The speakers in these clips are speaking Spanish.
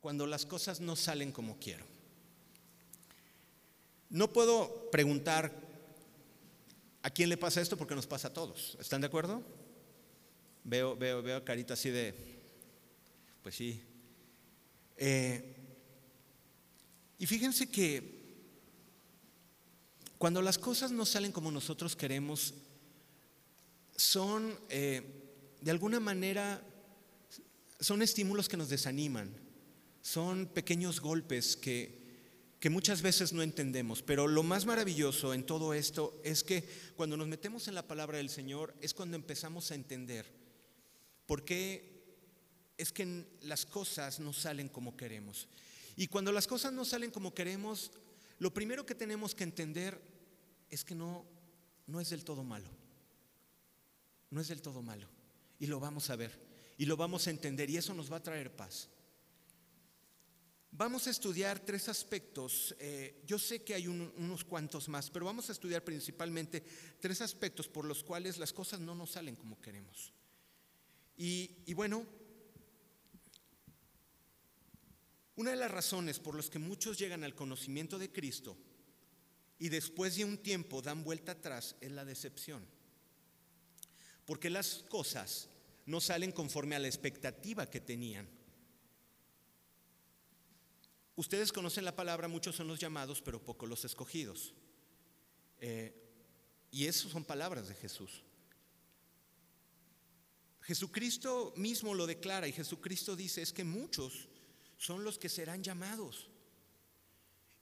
cuando las cosas no salen como quiero. No puedo preguntar a quién le pasa esto porque nos pasa a todos. ¿Están de acuerdo? Veo, veo, veo carita así de, pues sí. Eh, y fíjense que cuando las cosas no salen como nosotros queremos, son eh, de alguna manera, son estímulos que nos desaniman, son pequeños golpes que, que muchas veces no entendemos, pero lo más maravilloso en todo esto es que cuando nos metemos en la palabra del Señor es cuando empezamos a entender por qué es que las cosas no salen como queremos. Y cuando las cosas no salen como queremos, lo primero que tenemos que entender es que no, no es del todo malo. No es del todo malo. Y lo vamos a ver. Y lo vamos a entender. Y eso nos va a traer paz. Vamos a estudiar tres aspectos. Eh, yo sé que hay unos cuantos más, pero vamos a estudiar principalmente tres aspectos por los cuales las cosas no nos salen como queremos. Y, y bueno, una de las razones por las que muchos llegan al conocimiento de Cristo y después de un tiempo dan vuelta atrás es la decepción. Porque las cosas no salen conforme a la expectativa que tenían. Ustedes conocen la palabra, muchos son los llamados, pero pocos los escogidos. Eh, y esas son palabras de Jesús. Jesucristo mismo lo declara y Jesucristo dice es que muchos son los que serán llamados.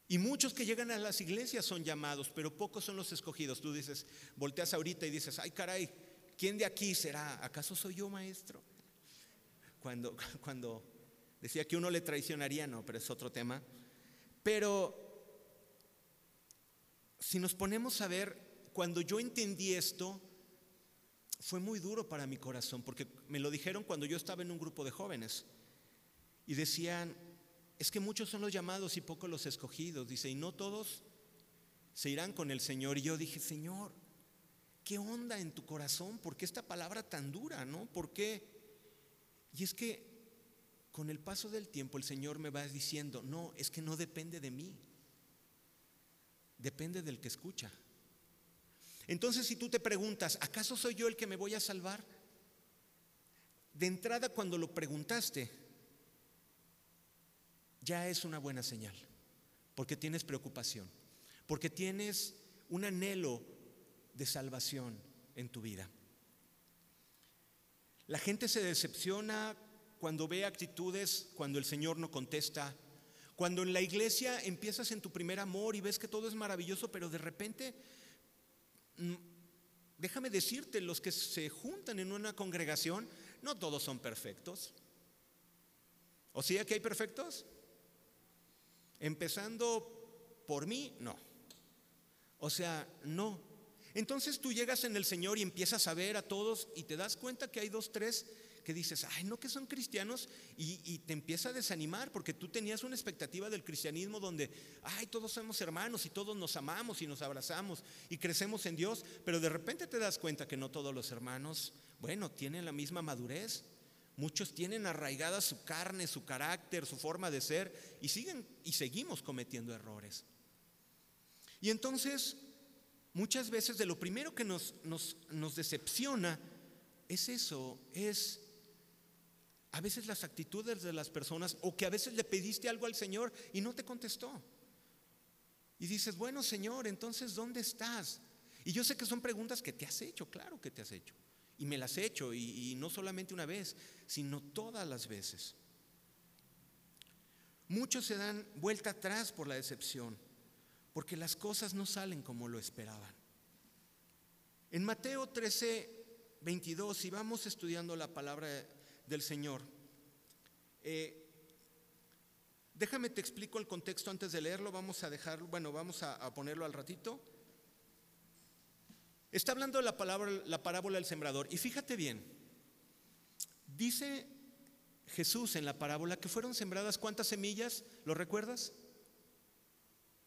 Y muchos que llegan a las iglesias son llamados, pero pocos son los escogidos. Tú dices, volteas ahorita y dices, ay caray, ¿quién de aquí será? ¿Acaso soy yo maestro? Cuando, cuando decía que uno le traicionaría, no, pero es otro tema. Pero si nos ponemos a ver, cuando yo entendí esto, fue muy duro para mi corazón, porque me lo dijeron cuando yo estaba en un grupo de jóvenes. Y decían, es que muchos son los llamados y pocos los escogidos. Dice, y no todos se irán con el Señor. Y yo dije, Señor, ¿qué onda en tu corazón? ¿Por qué esta palabra tan dura? ¿No? ¿Por qué? Y es que con el paso del tiempo el Señor me va diciendo, no, es que no depende de mí. Depende del que escucha. Entonces, si tú te preguntas, ¿acaso soy yo el que me voy a salvar? De entrada, cuando lo preguntaste, ya es una buena señal, porque tienes preocupación, porque tienes un anhelo de salvación en tu vida. La gente se decepciona cuando ve actitudes, cuando el Señor no contesta, cuando en la iglesia empiezas en tu primer amor y ves que todo es maravilloso, pero de repente, mm, déjame decirte, los que se juntan en una congregación, no todos son perfectos. ¿O sí que hay perfectos? Empezando por mí, no. O sea, no. Entonces tú llegas en el Señor y empiezas a ver a todos y te das cuenta que hay dos, tres que dices, ay, no que son cristianos y, te empieza a desanimar porque tú tenías una expectativa del cristianismo donde, ay, todos somos hermanos y todos nos amamos y nos abrazamos y crecemos en Dios, pero de repente te das cuenta que no todos los hermanos, bueno, tienen la misma madurez Muchos tienen arraigada su carne, su carácter, su forma de ser y siguen y seguimos cometiendo errores. Y entonces, muchas veces de lo primero que nos, nos decepciona es eso, es a veces las actitudes de las personas o que a veces le pediste algo al Señor y no te contestó. Y dices, bueno Señor, entonces ¿dónde estás? Y yo sé que son preguntas que te has hecho, claro que te has hecho. Y me las he hecho, y, no solamente una vez, sino todas las veces. Muchos se dan vuelta atrás por la decepción, porque las cosas no salen como lo esperaban. En Mateo 13, 22, si vamos estudiando la palabra del Señor, eh, déjame te explico el contexto antes de leerlo, vamos a dejarlo, bueno, vamos a ponerlo al ratito. Está hablando la, palabra, la parábola del sembrador. Y fíjate bien, dice Jesús en la parábola que fueron sembradas cuántas semillas, ¿lo recuerdas?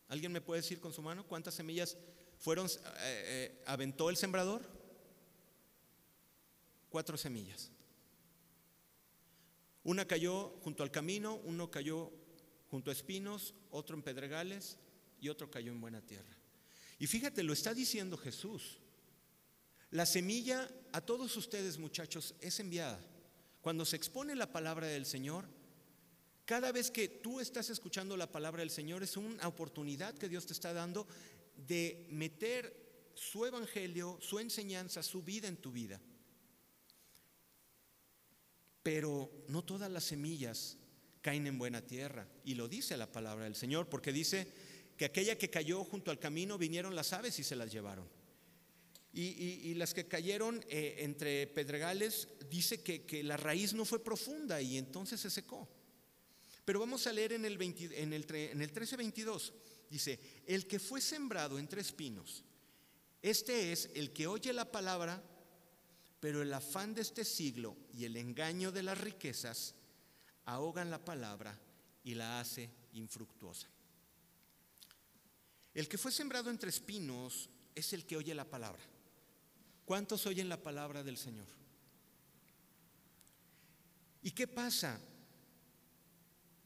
¿Alguien me puede decir con su mano cuántas semillas fueron, eh, eh, aventó el sembrador? Cuatro semillas. Una cayó junto al camino, uno cayó junto a espinos, otro en pedregales y otro cayó en buena tierra. Y fíjate, lo está diciendo Jesús. La semilla a todos ustedes muchachos es enviada. Cuando se expone la palabra del Señor, cada vez que tú estás escuchando la palabra del Señor es una oportunidad que Dios te está dando de meter su evangelio, su enseñanza, su vida en tu vida. Pero no todas las semillas caen en buena tierra. Y lo dice la palabra del Señor, porque dice que aquella que cayó junto al camino vinieron las aves y se las llevaron. Y, las que cayeron eh, entre pedregales, dice que, la raíz no fue profunda y entonces se secó. Pero vamos a leer en el, en el, en el 13:22, dice, el que fue sembrado entre espinos, este es el que oye la palabra, pero el afán de este siglo y el engaño de las riquezas ahogan la palabra y la hace infructuosa. El que fue sembrado entre espinos es el que oye la palabra. ¿Cuántos oyen la palabra del Señor? ¿Y qué pasa?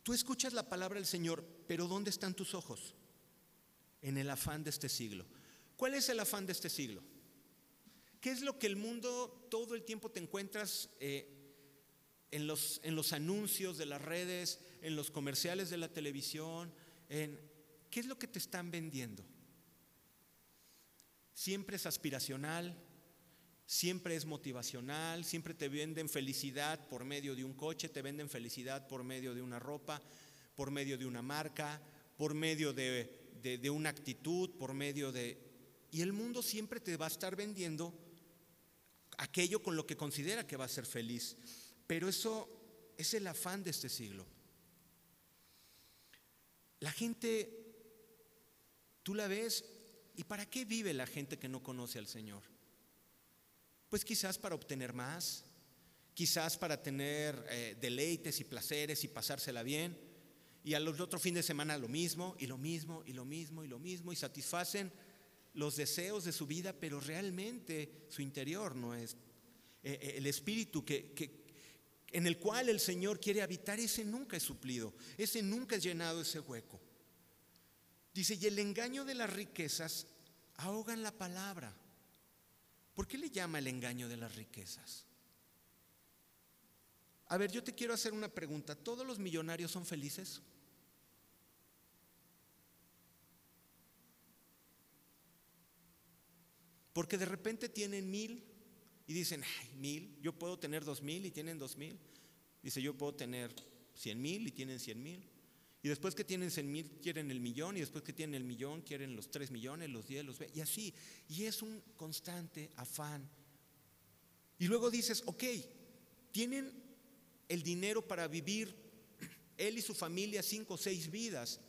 Tú escuchas la palabra del Señor, pero ¿dónde están tus ojos? En el afán de este siglo. ¿Cuál es el afán de este siglo? ¿Qué es lo que el mundo todo el tiempo te encuentras eh, en, los, en los anuncios de las redes, en los comerciales de la televisión? En, ¿Qué es lo que te están vendiendo? Siempre es aspiracional, siempre es motivacional, siempre te venden felicidad por medio de un coche, te venden felicidad por medio de una ropa, por medio de una marca, por medio de, una actitud, por medio de... Y el mundo siempre te va a estar vendiendo aquello con lo que considera que va a ser feliz. Pero eso es el afán de este siglo. La gente, tú la ves, ¿y para qué vive la gente que no conoce al Señor? Pues quizás para obtener más, quizás para tener eh, deleites y placeres y pasársela bien. Y al otro fin de semana lo mismo, y lo mismo, y lo mismo, y lo mismo, y satisfacen los deseos de su vida, pero realmente su interior no es. Eh, eh, el espíritu que, en el cual el Señor quiere habitar, ese nunca es suplido, ese nunca es llenado ese hueco. Dice, y el engaño de las riquezas ahogan la palabra. ¿Por qué le llama el engaño de las riquezas? A ver, yo te quiero hacer una pregunta. ¿Todos los millonarios son felices? Porque de repente tienen mil y dicen, ay, mil, yo puedo tener dos mil y tienen dos mil. Dice, yo puedo tener cien mil y tienen cien mil. Y después que tienen 100 mil quieren el millón y después que tienen el millón quieren los 3 millones, los 10, los 20 y así. Y es un constante afán. Y luego dices, ok, tienen el dinero para vivir él y su familia cinco o seis vidas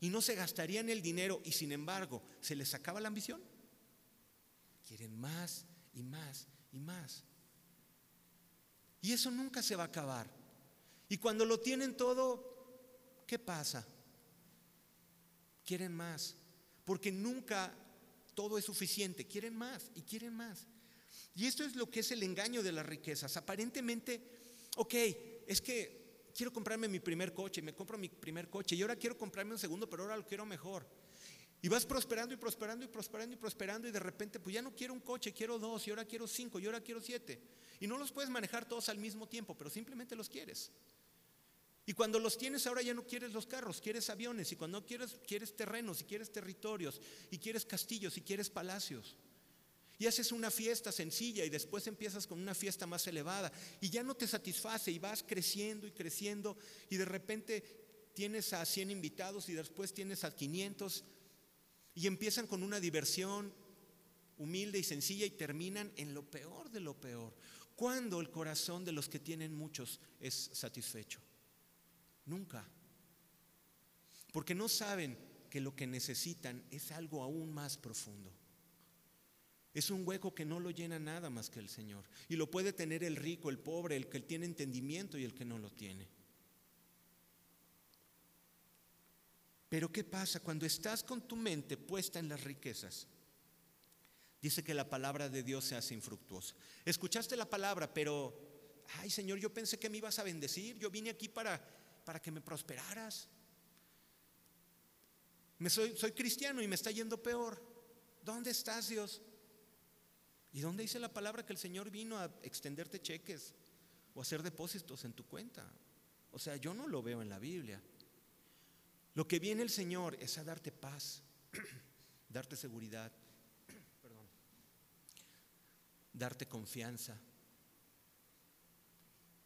y no se gastarían el dinero y sin embargo se les acaba la ambición. Quieren más y más y más. Y eso nunca se va a acabar. Y cuando lo tienen todo, ¿qué pasa? Quieren más, porque nunca todo es suficiente, quieren más y quieren más. Y esto es lo que es el engaño de las riquezas. Aparentemente, ok, es que quiero comprarme mi primer coche, me compro mi primer coche y ahora quiero comprarme un segundo, pero ahora lo quiero mejor. Y vas prosperando y prosperando y prosperando y prosperando y de repente, pues ya no quiero un coche, quiero dos y ahora quiero cinco y ahora quiero siete. Y no los puedes manejar todos al mismo tiempo, pero simplemente los quieres. Y cuando los tienes ahora ya no quieres los carros, quieres aviones. Y cuando quieres, quieres terrenos, y quieres territorios, y quieres castillos, y quieres palacios. Y haces una fiesta sencilla y después empiezas con una fiesta más elevada. Y ya no te satisface y vas creciendo y creciendo. Y de repente tienes a 100 invitados y después tienes a 500. Y empiezan con una diversión humilde y sencilla y terminan en lo peor de lo peor. Cuando el corazón de los que tienen muchos es satisfecho. Nunca. Porque no saben que lo que necesitan es algo aún más profundo. Es un hueco que no lo llena nada más que el Señor. Y lo puede tener el rico, el pobre, el que tiene entendimiento y el que no lo tiene. Pero ¿qué pasa cuando estás con tu mente puesta en las riquezas? Dice que la palabra de Dios se hace infructuosa. Escuchaste la palabra, pero ay Señor, yo pensé que me ibas a bendecir, yo vine aquí para, para que me prosperaras. Me soy, soy cristiano y me está yendo peor. ¿Dónde estás, Dios? ¿Y dónde dice la palabra que el Señor vino a extenderte cheques o hacer depósitos en tu cuenta? O sea, yo no lo veo en la Biblia. Lo que viene el Señor es a darte paz, darte seguridad, darte confianza.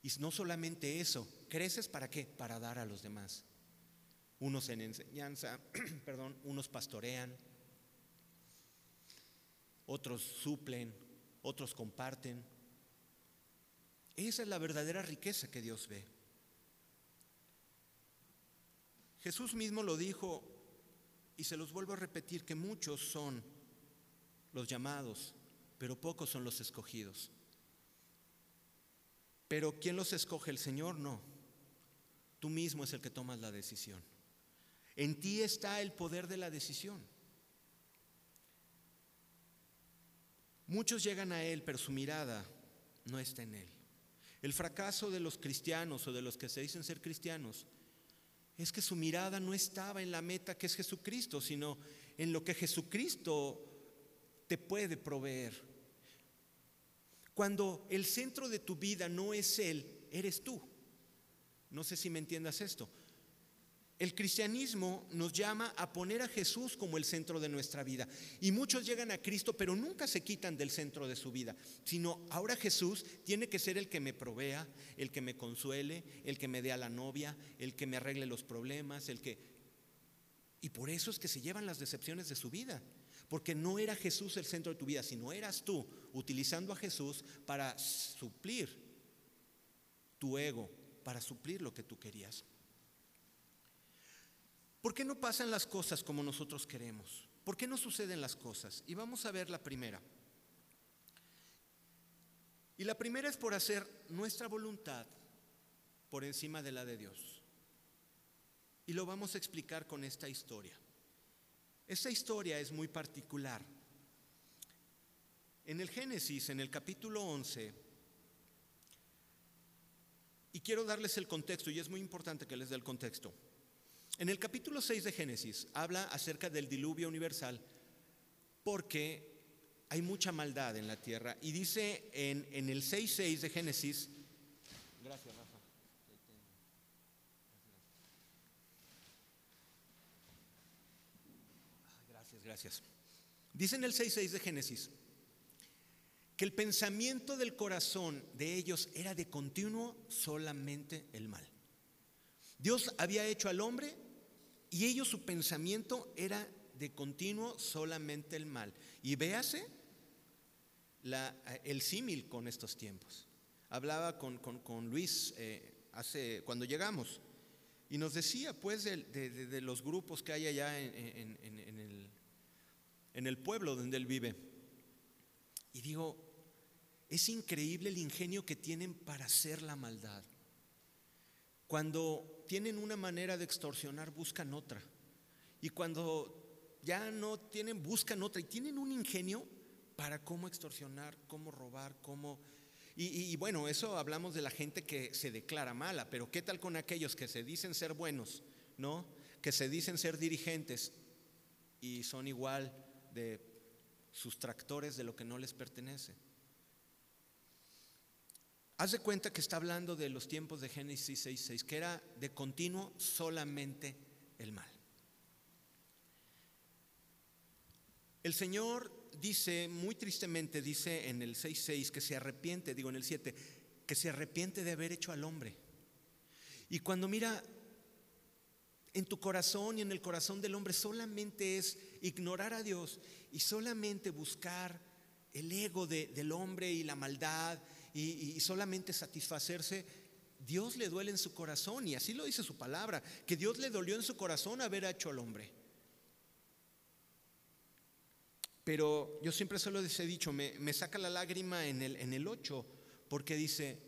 Y no solamente eso, creces para qué? Para dar a los demás. Unos en enseñanza, perdón, unos pastorean, otros suplen, otros comparten. Esa es la verdadera riqueza que Dios ve. Jesús mismo lo dijo y se los vuelvo a repetir que muchos son los llamados, pero pocos son los escogidos. Pero ¿quién los escoge? El Señor no. Tú mismo es el que tomas la decisión. En ti está el poder de la decisión. Muchos llegan a Él, pero su mirada no está en Él. El fracaso de los cristianos o de los que se dicen ser cristianos es que su mirada no estaba en la meta que es Jesucristo, sino en lo que Jesucristo te puede proveer. Cuando el centro de tu vida no es Él, eres tú. No sé si me entiendas esto. El cristianismo nos llama a poner a Jesús como el centro de nuestra vida. Y muchos llegan a Cristo, pero nunca se quitan del centro de su vida, sino ahora Jesús tiene que ser el que me provea, el que me consuele, el que me dé a la novia, el que me arregle los problemas, el que... Y por eso es que se llevan las decepciones de su vida. Porque no era Jesús el centro de tu vida, sino eras tú utilizando a Jesús para suplir tu ego, para suplir lo que tú querías. ¿Por qué no pasan las cosas como nosotros queremos? ¿Por qué no suceden las cosas? Y vamos a ver la primera. Y la primera es por hacer nuestra voluntad por encima de la de Dios. Y lo vamos a explicar con esta historia. Esta historia es muy particular. En el Génesis, en el capítulo 11, y quiero darles el contexto, y es muy importante que les dé el contexto. En el capítulo 6 de Génesis habla acerca del diluvio universal porque hay mucha maldad en la tierra. Y dice en, en el 6.6 de Génesis, gracias. Gracias. Dice en el 6.6 de Génesis que el pensamiento del corazón de ellos era de continuo solamente el mal. Dios había hecho al hombre y ellos su pensamiento era de continuo solamente el mal. Y véase el símil con estos tiempos. Hablaba con, Luis eh, hace, cuando llegamos y nos decía pues de, los grupos que hay allá en el en el pueblo donde él vive. Y digo, es increíble el ingenio que tienen para hacer la maldad. Cuando tienen una manera de extorsionar, buscan otra. Y cuando ya no tienen, buscan otra. Y tienen un ingenio para cómo extorsionar, cómo robar, cómo... Y, bueno, eso hablamos de la gente que se declara mala, pero ¿qué tal con aquellos que se dicen ser buenos, ¿no? Que se dicen ser dirigentes y son igual de sustractores de lo que no les pertenece. Haz de cuenta que está hablando de los tiempos de Génesis 6.6, que era de continuo solamente el mal. El Señor dice, muy tristemente, dice en el 6.6 que se arrepiente, digo en el 7, que se arrepiente de haber hecho al hombre. Y cuando mira en tu corazón y en el corazón del hombre solamente es ignorar a Dios y solamente buscar el ego del hombre y la maldad y, solamente satisfacerse, Dios le duele en su corazón y así lo dice su palabra, que Dios le dolió en su corazón haber hecho al hombre. Pero yo siempre se lo he dicho, me, me saca la lágrima en el, en el 8, porque dice,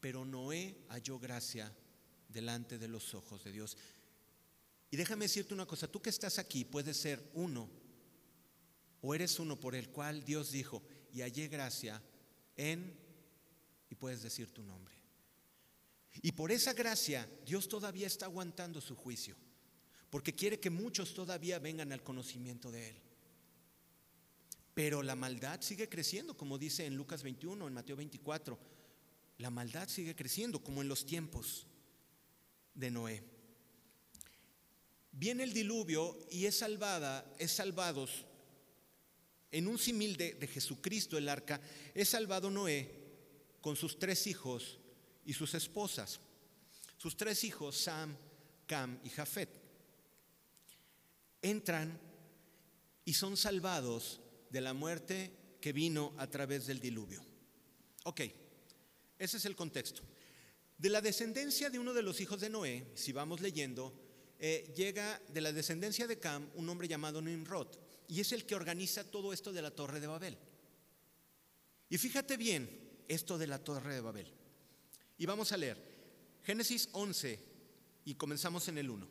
pero Noé halló gracia delante de los ojos de Dios. Y déjame decirte una cosa, tú que estás aquí puedes ser uno o eres uno por el cual Dios dijo, y hallé gracia en y puedes decir tu nombre. Y por esa gracia Dios todavía está aguantando su juicio, porque quiere que muchos todavía vengan al conocimiento de Él. Pero la maldad sigue creciendo, como dice en Lucas 21, en Mateo 24. La maldad sigue creciendo, como en los tiempos de Noé. Viene el diluvio y es salvada, es salvados en un simil de, de Jesucristo el arca, es salvado Noé con sus tres hijos y sus esposas. Sus tres hijos, Sam, Cam y Jafet, entran y son salvados de la muerte que vino a través del diluvio. Ok, ese es el contexto. De la descendencia de uno de los hijos de Noé, si vamos leyendo, eh, llega de la descendencia de Cam un hombre llamado Nimrod, y es el que organiza todo esto de la Torre de Babel. Y fíjate bien esto de la Torre de Babel. Y vamos a leer Génesis 11 y comenzamos en el 1.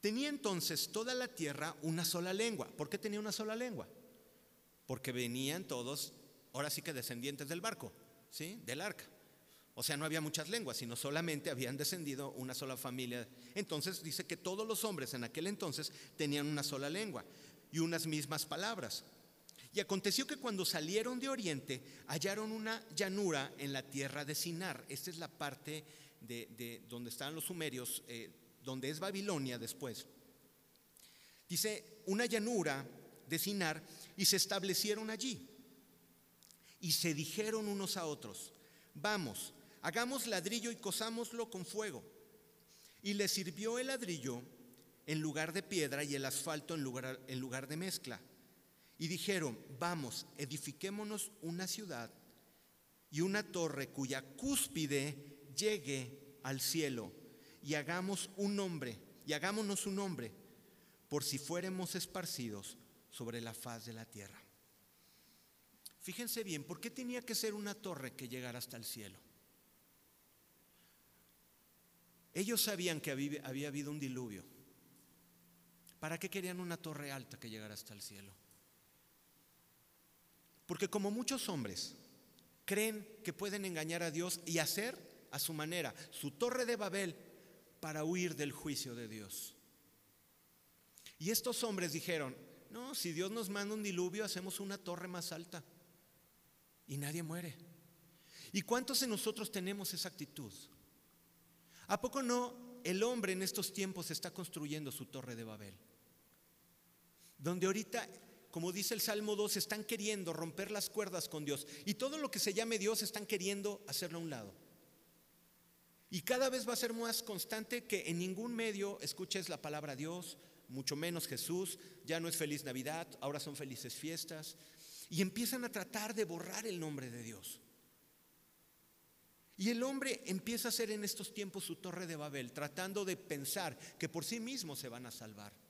Tenía entonces toda la tierra una sola lengua. ¿Por qué tenía una sola lengua? Porque venían todos, ahora sí que descendientes del barco, ¿sí? Del arca. O sea, no había muchas lenguas, sino solamente habían descendido una sola familia. Entonces dice que todos los hombres en aquel entonces tenían una sola lengua y unas mismas palabras. Y aconteció que cuando salieron de Oriente hallaron una llanura en la tierra de Sinar. Esta es la parte de, donde estaban los sumerios. Eh, donde es Babilonia después. Dice, una llanura de Sinar y se establecieron allí. Y se dijeron unos a otros, vamos, hagamos ladrillo y cosámoslo con fuego. Y le sirvió el ladrillo en lugar de piedra y el asfalto en lugar, en lugar de mezcla. Y dijeron, vamos, edifiquémonos una ciudad y una torre cuya cúspide llegue al cielo y hagamos un nombre, y hagámonos un nombre, por si fuéramos esparcidos sobre la faz de la tierra. Fíjense bien, ¿por qué tenía que ser una torre que llegara hasta el cielo? Ellos sabían que había, había habido un diluvio. ¿Para qué querían una torre alta que llegara hasta el cielo? Porque como muchos hombres creen que pueden engañar a Dios y hacer a su manera su torre de Babel para huir del juicio de Dios. Y estos hombres dijeron, no, si Dios nos manda un diluvio, hacemos una torre más alta y nadie muere. ¿Y cuántos de nosotros tenemos esa actitud? ¿A poco no el hombre en estos tiempos está construyendo su torre de Babel? Donde ahorita, como dice el Salmo 2, están queriendo romper las cuerdas con Dios y todo lo que se llame Dios están queriendo hacerlo a un lado. Y cada vez va a ser más constante que en ningún medio escuches la palabra Dios, mucho menos Jesús, ya no es feliz Navidad, ahora son felices fiestas. Y empiezan a tratar de borrar el nombre de Dios. Y el hombre empieza a hacer en estos tiempos su torre de Babel, tratando de pensar que por sí mismo se van a salvar.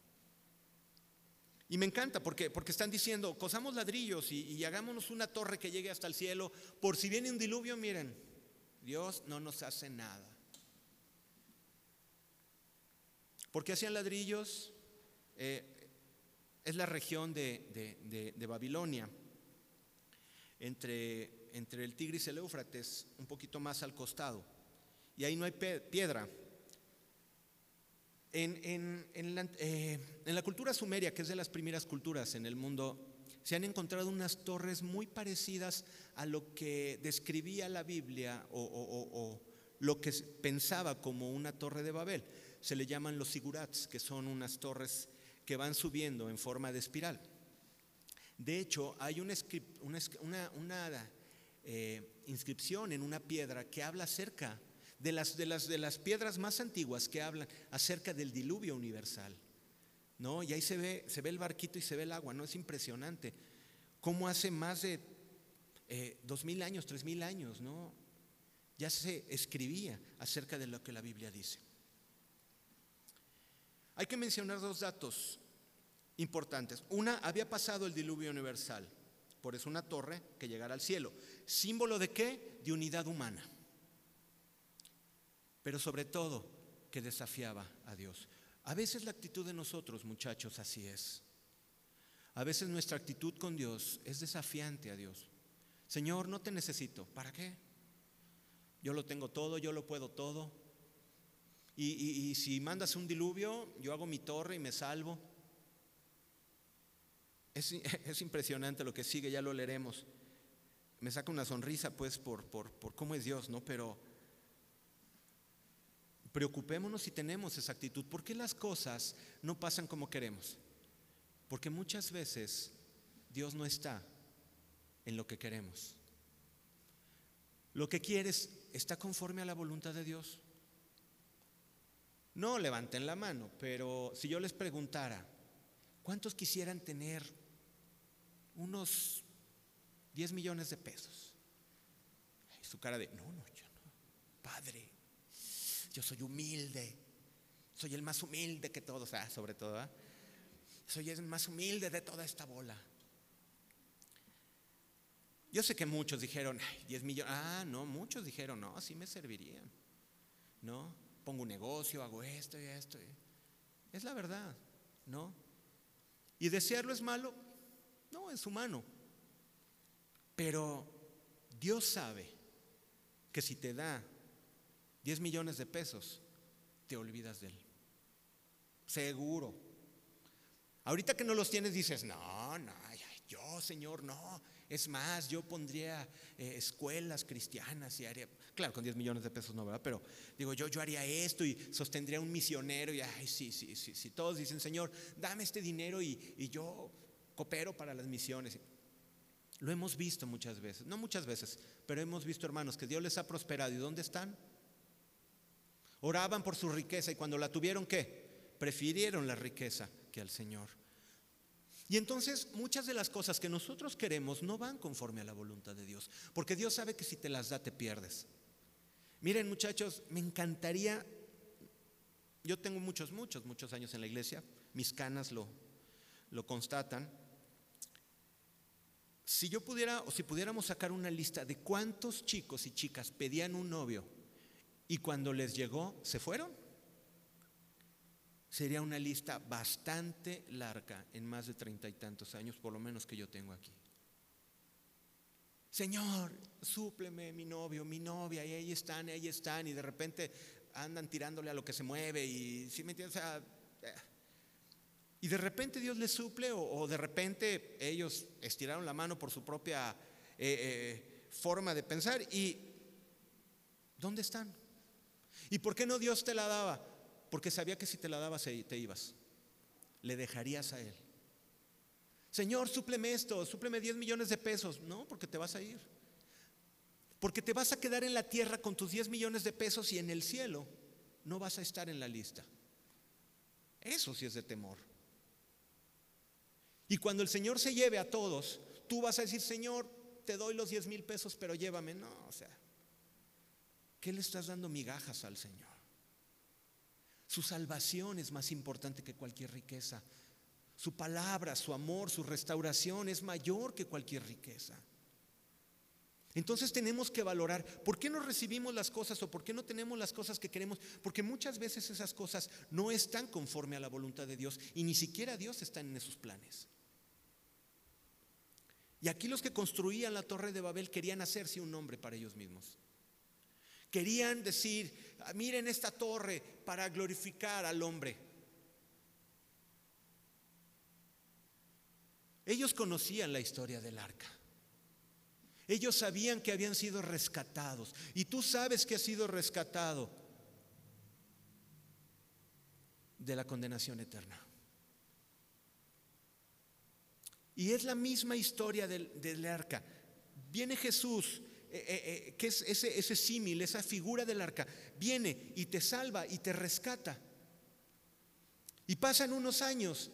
Y me encanta porque, porque están diciendo, cosamos ladrillos y, hagámonos una torre que llegue hasta el cielo, por si viene un diluvio, miren, Dios no nos hace nada. ¿Por qué hacían ladrillos? Eh, es la región de, Babilonia, entre, entre, el Tigris y el Éufrates, un poquito más al costado. Y ahí no hay piedra. En, en, la, eh, en, la, cultura sumeria, que es de las primeras culturas en el mundo, se han encontrado unas torres muy parecidas a lo que describía la Biblia o, o lo que pensaba como una torre de Babel se le llaman los sigurats, que son unas torres que van subiendo en forma de espiral. De hecho, hay una, eh, inscripción en una piedra que habla acerca de las, de, las, de las piedras más antiguas que hablan acerca del diluvio universal. ¿no? Y ahí se ve, se ve el barquito y se ve el agua, ¿no? Es impresionante. Cómo hace más de eh, dos mil años, tres mil años, ¿no? Ya se escribía acerca de lo que la Biblia dice. Hay que mencionar dos datos importantes. Una, había pasado el diluvio universal, por eso una torre que llegara al cielo. ¿Símbolo de qué? De unidad humana. Pero sobre todo, que desafiaba a Dios. A veces la actitud de nosotros, muchachos, así es. A veces nuestra actitud con Dios es desafiante a Dios. Señor, no te necesito. ¿Para qué? Yo lo tengo todo, yo lo puedo todo. Y, si mandas un diluvio, yo hago mi torre y me salvo. Es, es, impresionante lo que sigue, ya lo leeremos. Me saca una sonrisa pues por, por, por cómo es Dios, ¿no? Pero preocupémonos si tenemos esa actitud. ¿Por qué las cosas no pasan como queremos? Porque muchas veces Dios no está en lo que queremos. Lo que quieres está conforme a la voluntad de Dios. No levanten la mano, pero si yo les preguntara, ¿cuántos quisieran tener unos 10 millones de pesos? Y su cara de, no, no, yo no, Padre, yo soy humilde, soy el más humilde que todos, ah, sobre todo, ¿ah? soy el más humilde de toda esta bola. Yo sé que muchos dijeron, 10 millones, ah, no, muchos dijeron, no, sí me servirían, ¿no? Pongo un negocio, hago esto y esto. Es la verdad, ¿no? ¿Y desearlo es malo? No, es humano. Pero Dios sabe que si te da 10 millones de pesos, te olvidas de él. Seguro. Ahorita que no los tienes dices, no, no, yo, Señor, no. Es más, yo pondría eh, escuelas cristianas y haría, claro, con 10 millones de pesos no, ¿verdad? Pero digo, yo, yo haría esto y sostendría un misionero y, ay, sí, sí, sí, sí. Todos dicen, Señor, dame este dinero y, y yo coopero para las misiones. Lo hemos visto muchas veces, no muchas veces, pero hemos visto, hermanos, que Dios les ha prosperado. ¿Y dónde están? Oraban por su riqueza y cuando la tuvieron, ¿qué? Prefirieron la riqueza que al Señor. Y entonces muchas de las cosas que nosotros queremos no van conforme a la voluntad de Dios, porque Dios sabe que si te las da te pierdes. Miren muchachos, me encantaría, yo tengo muchos, muchos, muchos años en la iglesia, mis canas lo, lo constatan. Si yo pudiera o si pudiéramos sacar una lista de cuántos chicos y chicas pedían un novio y cuando les llegó, ¿se fueron? Sería una lista bastante larga en más de treinta y tantos años, por lo menos que yo tengo aquí. Señor, súpleme mi novio, mi novia, y ahí están, y ahí están, y de repente andan tirándole a lo que se mueve, y si me entiendes, eh. y de repente Dios les suple, o, de repente ellos estiraron la mano por su propia eh, eh, forma de pensar, y ¿dónde están? ¿Y por qué no Dios te la daba? Porque sabía que si te la dabas te ibas. Le dejarías a Él. Señor, súpleme esto, súpleme 10 millones de pesos. No, porque te vas a ir. Porque te vas a quedar en la tierra con tus 10 millones de pesos y en el cielo no vas a estar en la lista. Eso sí es de temor. Y cuando el Señor se lleve a todos, tú vas a decir, Señor, te doy los 10 mil pesos, pero llévame. No, o sea, ¿Qué le estás dando migajas al Señor? Su salvación es más importante que cualquier riqueza. Su palabra, su amor, su restauración es mayor que cualquier riqueza. Entonces tenemos que valorar por qué no recibimos las cosas o por qué no tenemos las cosas que queremos, porque muchas veces esas cosas no están conforme a la voluntad de Dios y ni siquiera Dios está en esos planes. Y aquí los que construían la torre de Babel querían hacerse un nombre para ellos mismos. Querían decir, ah, miren esta torre para glorificar al hombre. Ellos conocían la historia del arca. Ellos sabían que habían sido rescatados. Y tú sabes que has sido rescatado de la condenación eterna. Y es la misma historia del, del arca. Viene Jesús eh, eh, eh, que es ese, ese símil, esa figura del arca, viene y te salva y te rescata. Y pasan unos años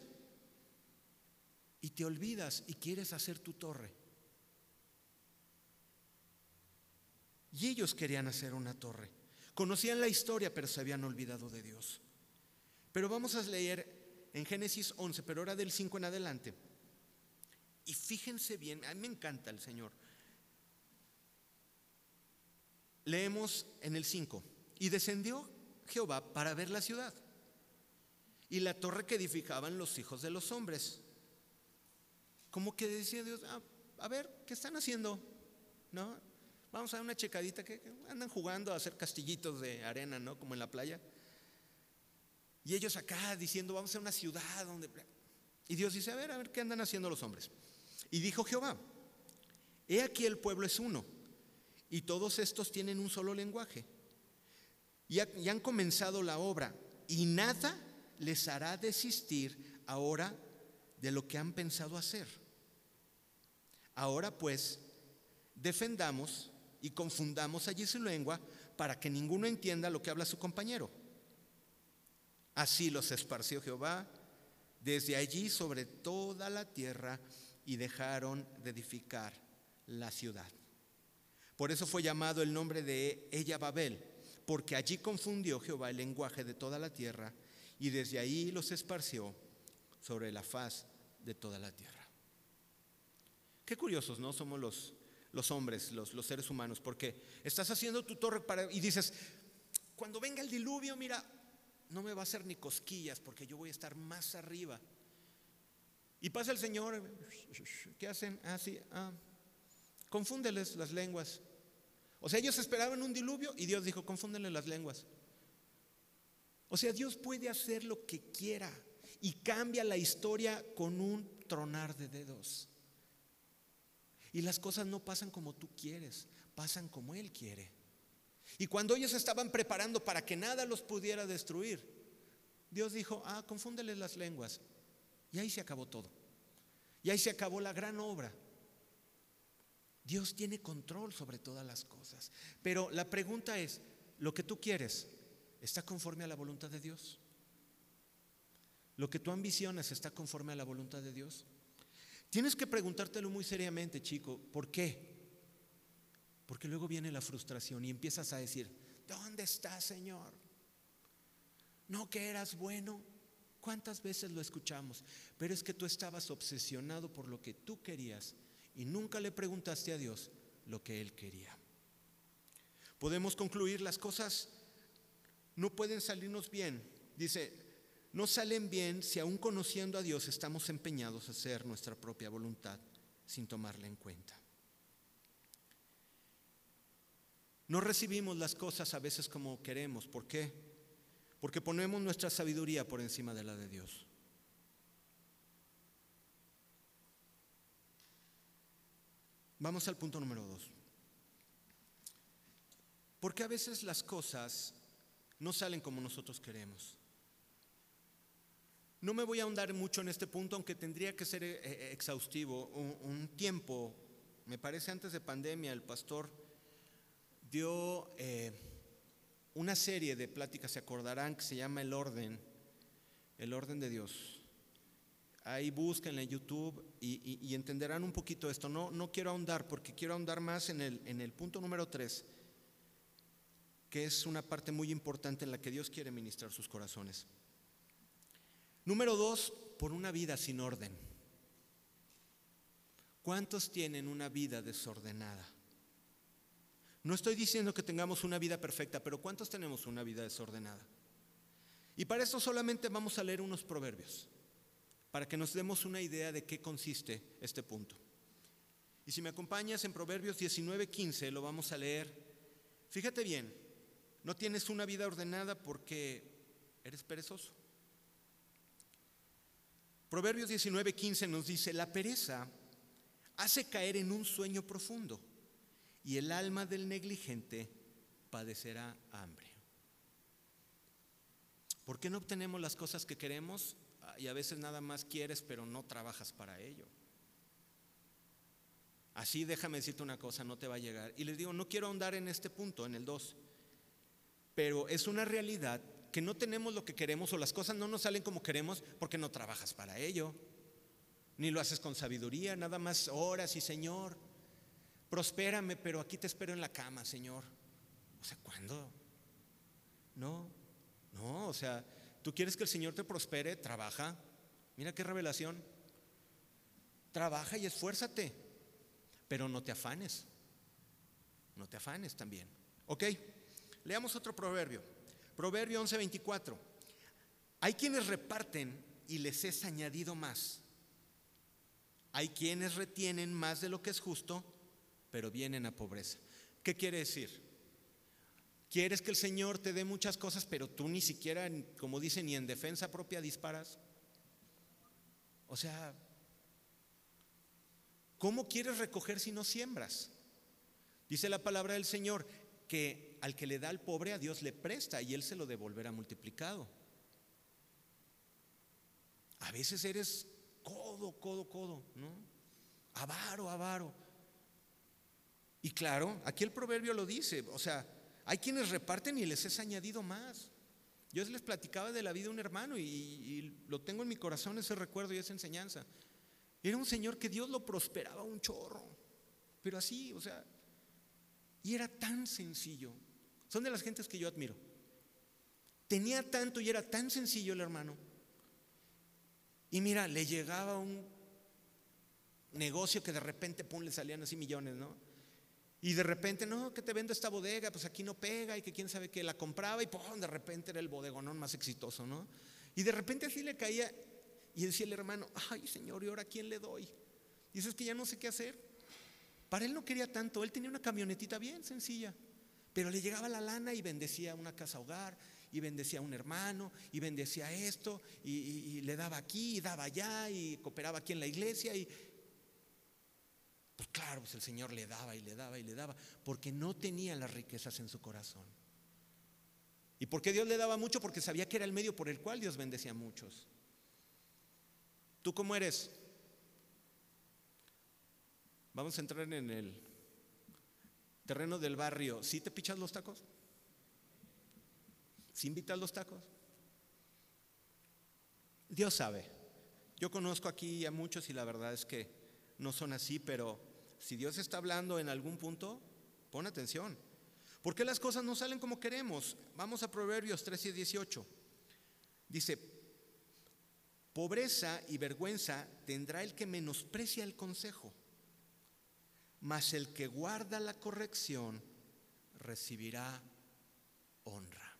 y te olvidas y quieres hacer tu torre. Y ellos querían hacer una torre. Conocían la historia, pero se habían olvidado de Dios. Pero vamos a leer en Génesis 11, pero ahora del 5 en adelante. Y fíjense bien, a mí me encanta el Señor. Leemos en el 5, y descendió Jehová para ver la ciudad y la torre que edificaban los hijos de los hombres. Como que decía Dios, ah, a ver, ¿qué están haciendo? ¿no? Vamos a dar una checadita que, andan jugando a hacer castillitos de arena, ¿no? Como en la playa. Y ellos acá diciendo, vamos a una ciudad donde... Y Dios dice, a ver, a ver, ¿qué andan haciendo los hombres? Y dijo Jehová, he aquí el pueblo es uno, y todos estos tienen un solo lenguaje. Y, ha- y han comenzado la obra, y nada les hará desistir ahora de lo que han pensado hacer. Ahora pues, defendamos y confundamos allí su lengua para que ninguno entienda lo que habla su compañero. Así los esparció Jehová desde allí sobre toda la tierra y dejaron de edificar la ciudad. Por eso fue llamado el nombre de ella Babel, porque allí confundió Jehová el lenguaje de toda la tierra y desde ahí los esparció sobre la faz de toda la tierra. Qué curiosos, ¿no? Somos los, los hombres, los, los seres humanos, porque estás haciendo tu torre para, y dices, cuando venga el diluvio, mira, no me va a hacer ni cosquillas porque yo voy a estar más arriba. Y pasa el Señor, ¿qué hacen? Ah, sí, ah, confúndeles las lenguas. O sea, ellos esperaban un diluvio y Dios dijo, confúndenle las lenguas. O sea, Dios puede hacer lo que quiera y cambia la historia con un tronar de dedos. Y las cosas no pasan como tú quieres, pasan como Él quiere. Y cuando ellos estaban preparando para que nada los pudiera destruir, Dios dijo, ah, confúndeles las lenguas. Y ahí se acabó todo. Y ahí se acabó la gran obra. Dios tiene control sobre todas las cosas. Pero la pregunta es, ¿lo que tú quieres está conforme a la voluntad de Dios? ¿Lo que tú ambicionas está conforme a la voluntad de Dios? Tienes que preguntártelo muy seriamente, chico. ¿Por qué? Porque luego viene la frustración y empiezas a decir, ¿dónde estás, Señor? ¿No que eras bueno? ¿Cuántas veces lo escuchamos? Pero es que tú estabas obsesionado por lo que tú querías y nunca le preguntaste a Dios lo que Él quería. Podemos concluir, las cosas no pueden salirnos bien. Dice, no salen bien si aún conociendo a Dios estamos empeñados a hacer nuestra propia voluntad sin tomarla en cuenta. No recibimos las cosas a veces como queremos. ¿Por qué? Porque ponemos nuestra sabiduría por encima de la de Dios. Vamos al punto número dos. Porque a veces las cosas no salen como nosotros queremos. No me voy a ahondar mucho en este punto, aunque tendría que ser eh, exhaustivo. Un, un tiempo, me parece antes de pandemia, el pastor dio eh, una serie de pláticas, se acordarán, que se llama El Orden, el Orden de Dios. Ahí búsquenla en YouTube y, entenderán un poquito esto. No, no quiero ahondar porque quiero ahondar más en el, en el punto número tres, que es una parte muy importante en la que Dios quiere ministrar sus corazones. Número dos, por una vida sin orden. ¿Cuántos tienen una vida desordenada? No estoy diciendo que tengamos una vida perfecta, pero ¿cuántos tenemos una vida desordenada? Y para eso solamente vamos a leer unos proverbios, para que nos demos una idea de qué consiste este punto. Y si me acompañas en Proverbios 19, 15, lo vamos a leer. Fíjate bien, no tienes una vida ordenada porque eres perezoso. Proverbios 19, 15 nos dice, la pereza hace caer en un sueño profundo y el alma del negligente padecerá hambre. ¿Por qué no obtenemos las cosas que queremos y a veces nada más quieres pero no trabajas para ello? Así déjame decirte una cosa, no te va a llegar. Y les digo, no quiero ahondar en este punto, en el 2, pero es una realidad que no tenemos lo que queremos o las cosas no nos salen como queremos porque no trabajas para ello, ni lo haces con sabiduría, nada más horas y Señor, prospérame, pero aquí te espero en la cama, Señor. O sea, ¿cuándo? No, no, o sea, tú quieres que el Señor te prospere, trabaja. Mira qué revelación. Trabaja y esfuérzate, pero no te afanes. No te afanes también. ¿Ok? Leamos otro proverbio. Proverbio 11:24. Hay quienes reparten y les es añadido más. Hay quienes retienen más de lo que es justo pero vienen a pobreza. ¿Qué quiere decir? Quieres que el Señor te dé muchas cosas, pero tú ni siquiera, como dicen, ni en defensa propia disparas. O sea, ¿cómo quieres recoger si no siembras? Dice la palabra del Señor que al que le da al pobre a Dios le presta y Él se lo devolverá multiplicado. A veces eres codo, codo, codo, ¿no? Avaro, avaro. Y claro, aquí el proverbio lo dice, o sea, hay quienes reparten y les es añadido más. Yo les platicaba de la vida de un hermano y, lo tengo en mi corazón ese recuerdo y esa enseñanza. Era un señor que Dios lo prosperaba un chorro, pero así, o sea, y era tan sencillo. Son de las gentes que yo admiro. Tenía tanto y era tan sencillo el hermano. Y mira, le llegaba un negocio que de repente, pum, le salían así millones, ¿no? Y de repente, no, que te vendo esta bodega, pues aquí no pega y que quién sabe que la compraba y ¡pum! de repente era el bodegonón más exitoso, ¿no? Y de repente así le caía y decía el hermano, ay Señor, ¿y ahora quién le doy? Y eso es que ya no sé qué hacer. Para él no quería tanto, él tenía una camionetita bien sencilla, pero le llegaba la lana y bendecía una casa hogar y bendecía a un hermano y bendecía esto y, le daba aquí y daba allá y cooperaba aquí en la iglesia y claro, pues el Señor le daba y le daba y le daba, porque no tenía las riquezas en su corazón. ¿Y por qué Dios le daba mucho? Porque sabía que era el medio por el cual Dios bendecía a muchos. ¿Tú cómo eres? Vamos a entrar en el terreno del barrio. ¿Sí te pichas los tacos? ¿Sí invitas los tacos? Dios sabe. Yo conozco aquí a muchos y la verdad es que no son así, pero si Dios está hablando en algún punto, pon atención. ¿Por qué las cosas no salen como queremos? Vamos a Proverbios 13 y 18. Dice, pobreza y vergüenza tendrá el que menosprecia el consejo, mas el que guarda la corrección recibirá honra.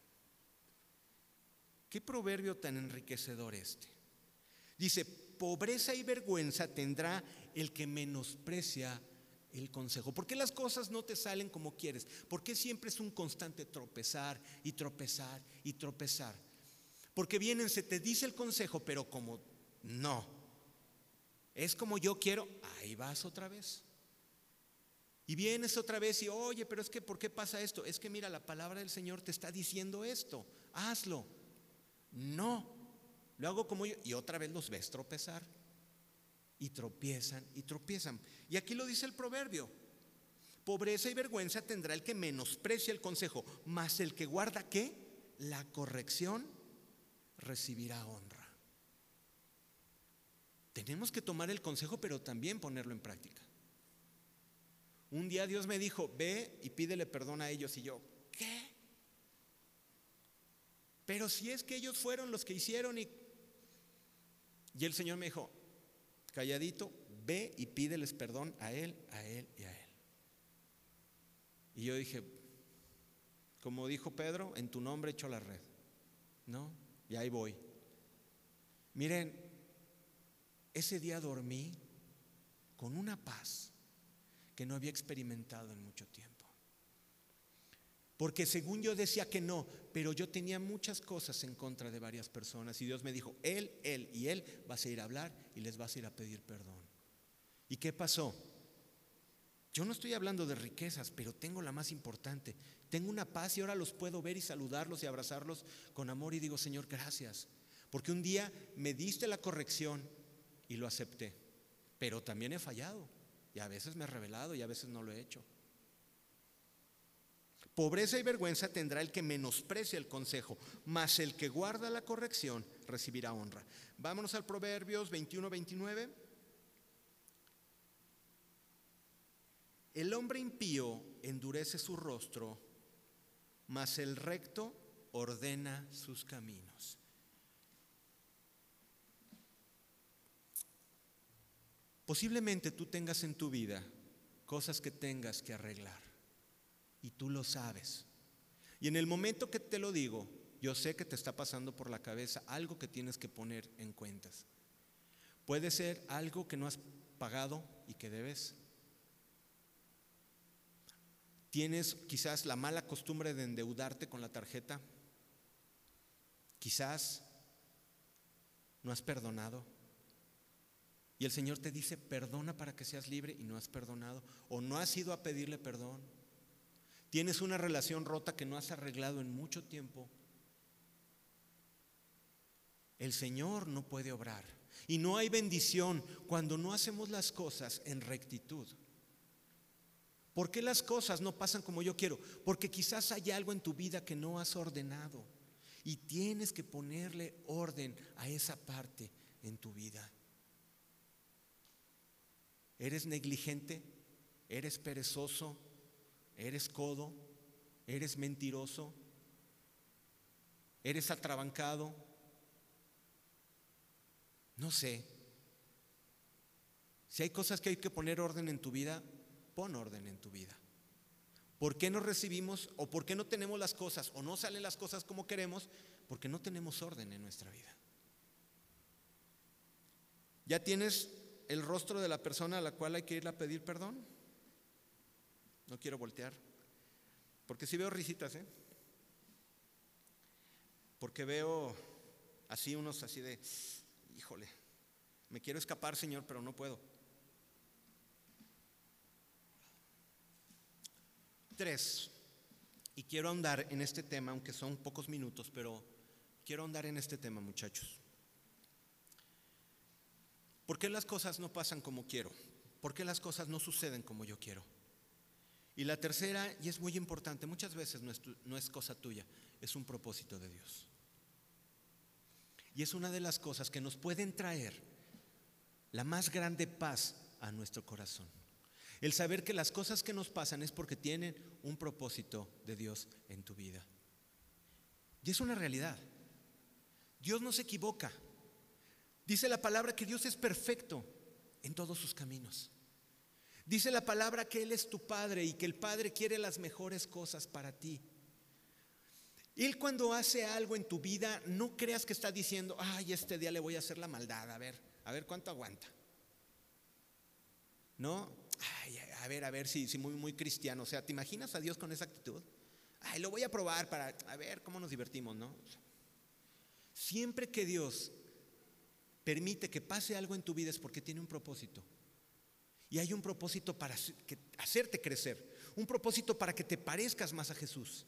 ¿Qué proverbio tan enriquecedor este? Dice, pobreza y vergüenza tendrá el que menosprecia el consejo. ¿Por qué las cosas no te salen como quieres? ¿Por qué siempre es un constante tropezar y tropezar y tropezar? Porque vienen, se te dice el consejo, pero como no, es como yo quiero, ahí vas otra vez. Y vienes otra vez y, oye, pero es que, ¿por qué pasa esto? Es que mira, la palabra del Señor te está diciendo esto, hazlo. No, lo hago como yo. Y otra vez los ves tropezar y tropiezan y tropiezan. Y aquí lo dice el proverbio. Pobreza y vergüenza tendrá el que menosprecia el consejo, mas el que guarda qué? La corrección recibirá honra. Tenemos que tomar el consejo, pero también ponerlo en práctica. Un día Dios me dijo, ve y pídele perdón a ellos. Y yo, ¿qué? Pero si es que ellos fueron los que hicieron y... Y el Señor me dijo, calladito, ve y pídeles perdón a él, a él y a él. Y yo dije, como dijo Pedro, en tu nombre echo la red. ¿No? Y ahí voy. Miren, ese día dormí con una paz que no había experimentado en mucho tiempo. Porque según yo decía que no, pero yo tenía muchas cosas en contra de varias personas y Dios me dijo, él, él y él vas a ir a hablar y les vas a ir a pedir perdón. ¿Y qué pasó? Yo no estoy hablando de riquezas, pero tengo la más importante. Tengo una paz y ahora los puedo ver y saludarlos y abrazarlos con amor y digo, Señor, gracias. Porque un día me diste la corrección y lo acepté, pero también he fallado y a veces me he revelado y a veces no lo he hecho. Pobreza y vergüenza tendrá el que menosprecia el consejo, mas el que guarda la corrección recibirá honra. Vámonos al Proverbios 21, 29. El hombre impío endurece su rostro, mas el recto ordena sus caminos. Posiblemente tú tengas en tu vida cosas que tengas que arreglar y tú lo sabes. Y en el momento que te lo digo, yo sé que te está pasando por la cabeza algo que tienes que poner en cuentas. Puede ser algo que no has pagado y que debes. Tienes quizás la mala costumbre de endeudarte con la tarjeta. Quizás no has perdonado. Y el Señor te dice, perdona para que seas libre y no has perdonado. O no has ido a pedirle perdón. Tienes una relación rota que no has arreglado en mucho tiempo. El Señor no puede obrar. Y no hay bendición cuando no hacemos las cosas en rectitud. ¿Por qué las cosas no pasan como yo quiero? Porque quizás hay algo en tu vida que no has ordenado y tienes que ponerle orden a esa parte en tu vida. ¿Eres negligente? ¿Eres perezoso? ¿Eres codo? ¿Eres mentiroso? ¿Eres atrabancado? No sé. Si hay cosas que hay que poner orden en tu vida, pon orden en tu vida. ¿Por qué no recibimos o por qué no tenemos las cosas o no salen las cosas como queremos? Porque no tenemos orden en nuestra vida. ¿Ya tienes el rostro de la persona a la cual hay que ir a pedir perdón? No quiero voltear. Porque si veo risitas, ¿eh? Porque veo así unos así de, híjole, me quiero escapar, Señor, pero no puedo. Tres, y quiero ahondar en este tema, aunque son pocos minutos, pero quiero ahondar en este tema, muchachos. ¿Por qué las cosas no pasan como quiero? ¿Por qué las cosas no suceden como yo quiero? Y la tercera, y es muy importante, muchas veces no es, no es cosa tuya, es un propósito de Dios. Y es una de las cosas que nos pueden traer la más grande paz a nuestro corazón. El saber que las cosas que nos pasan es porque tienen un propósito de Dios en tu vida. Y es una realidad. Dios no se equivoca. Dice la palabra que Dios es perfecto en todos sus caminos. Dice la palabra que Él es tu Padre y que el Padre quiere las mejores cosas para ti. Él cuando hace algo en tu vida, no creas que está diciendo, ay, este día le voy a hacer la maldad, a ver, a ver cuánto aguanta. No, ay, a ver, a ver si, si muy, muy cristiano. O sea, ¿te imaginas a Dios con esa actitud? Ay, lo voy a probar para, a ver cómo nos divertimos, ¿no? Siempre que Dios permite que pase algo en tu vida es porque tiene un propósito. Y hay un propósito para hacerte crecer, un propósito para que te parezcas más a Jesús.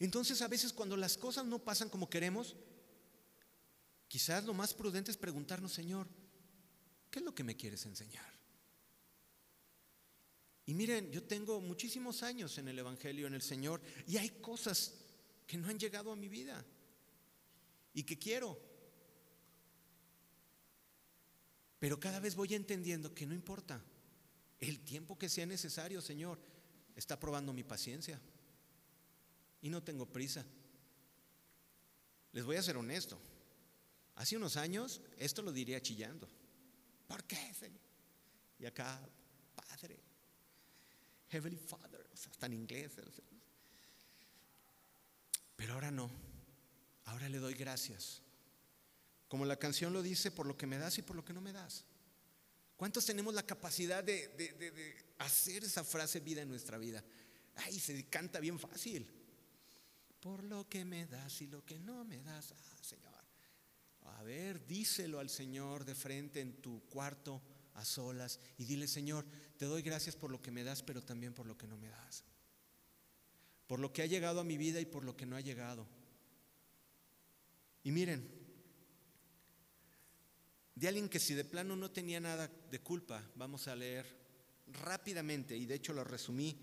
Entonces a veces cuando las cosas no pasan como queremos, quizás lo más prudente es preguntarnos, Señor, ¿qué es lo que me quieres enseñar? Y miren, yo tengo muchísimos años en el Evangelio, en el Señor, y hay cosas que no han llegado a mi vida y que quiero. Pero cada vez voy entendiendo que no importa. El tiempo que sea necesario, Señor, está probando mi paciencia. Y no tengo prisa. Les voy a ser honesto. Hace unos años esto lo diría chillando. ¿Por qué, Señor? Y acá, Padre, Heavenly Father, o sea, está en inglés. Pero ahora no. Ahora le doy gracias. Como la canción lo dice, por lo que me das y por lo que no me das. ¿Cuántos tenemos la capacidad de, hacer esa frase vida en nuestra vida? Ay, se canta bien fácil por lo que me das y lo que no me das. Ah, Señor. A ver, díselo al Señor de frente en tu cuarto a solas y dile, Señor, te doy gracias por lo que me das, pero también por lo que no me das. Por lo que ha llegado a mi vida y por lo que no ha llegado. Y miren, de alguien que si de plano no tenía nada de culpa, vamos a leer rápidamente, y de hecho lo resumí,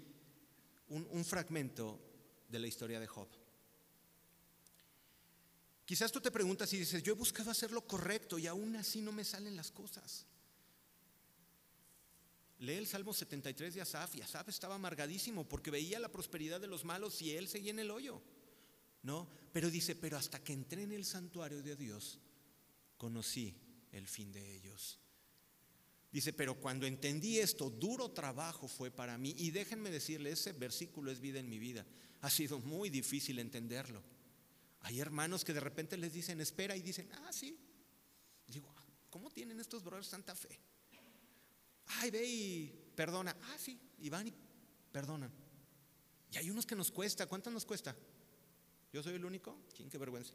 un, fragmento de la historia de Job. Quizás tú te preguntas y dices, yo he buscado hacer lo correcto y aún así no me salen las cosas. Lee el Salmo 73 de Asaf y Asaf estaba amargadísimo porque veía la prosperidad de los malos y él seguía en el hoyo. ¿No? Pero dice, pero hasta que entré en el santuario de Dios, conocí el fin de ellos. Dice, pero cuando entendí esto, duro trabajo fue para mí. Y déjenme decirle, ese versículo es vida en mi vida. Ha sido muy difícil entenderlo. Hay hermanos que de repente les dicen, espera, y dicen, ah, sí. digo, ¿cómo tienen estos brothers tanta fe? Ay, ve y perdona. Ah, sí, y van y perdonan. Y hay unos que nos cuesta. ¿Cuánto nos cuesta? ¿Yo soy el único? ¿Quién qué vergüenza?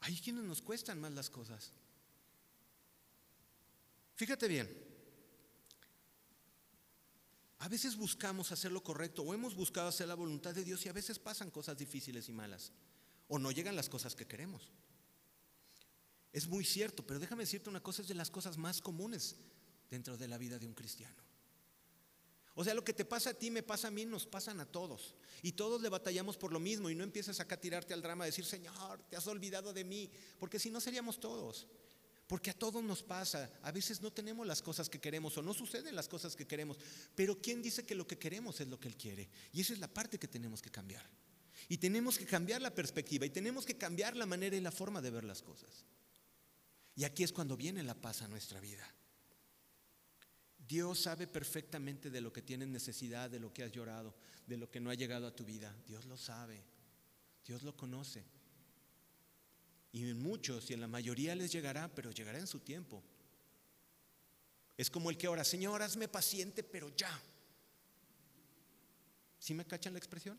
Hay quienes nos cuestan más las cosas. Fíjate bien, a veces buscamos hacer lo correcto o hemos buscado hacer la voluntad de Dios y a veces pasan cosas difíciles y malas o no llegan las cosas que queremos. Es muy cierto, pero déjame decirte una cosa, es de las cosas más comunes dentro de la vida de un cristiano. O sea, lo que te pasa a ti, me pasa a mí, nos pasan a todos. Y todos le batallamos por lo mismo y no empieces acá a tirarte al drama, a decir, Señor, te has olvidado de mí, porque si no seríamos todos. Porque a todos nos pasa, a veces no tenemos las cosas que queremos o no suceden las cosas que queremos, pero ¿quién dice que lo que queremos es lo que Él quiere? Y esa es la parte que tenemos que cambiar. Y tenemos que cambiar la perspectiva y tenemos que cambiar la manera y la forma de ver las cosas. Y aquí es cuando viene la paz a nuestra vida. Dios sabe perfectamente de lo que tienes necesidad, de lo que has llorado, de lo que no ha llegado a tu vida. Dios lo sabe. Dios lo conoce. Y en muchos y en la mayoría les llegará, pero llegará en su tiempo. Es como el que ahora, Señor, hazme paciente, pero ya. ¿Sí me cachan la expresión?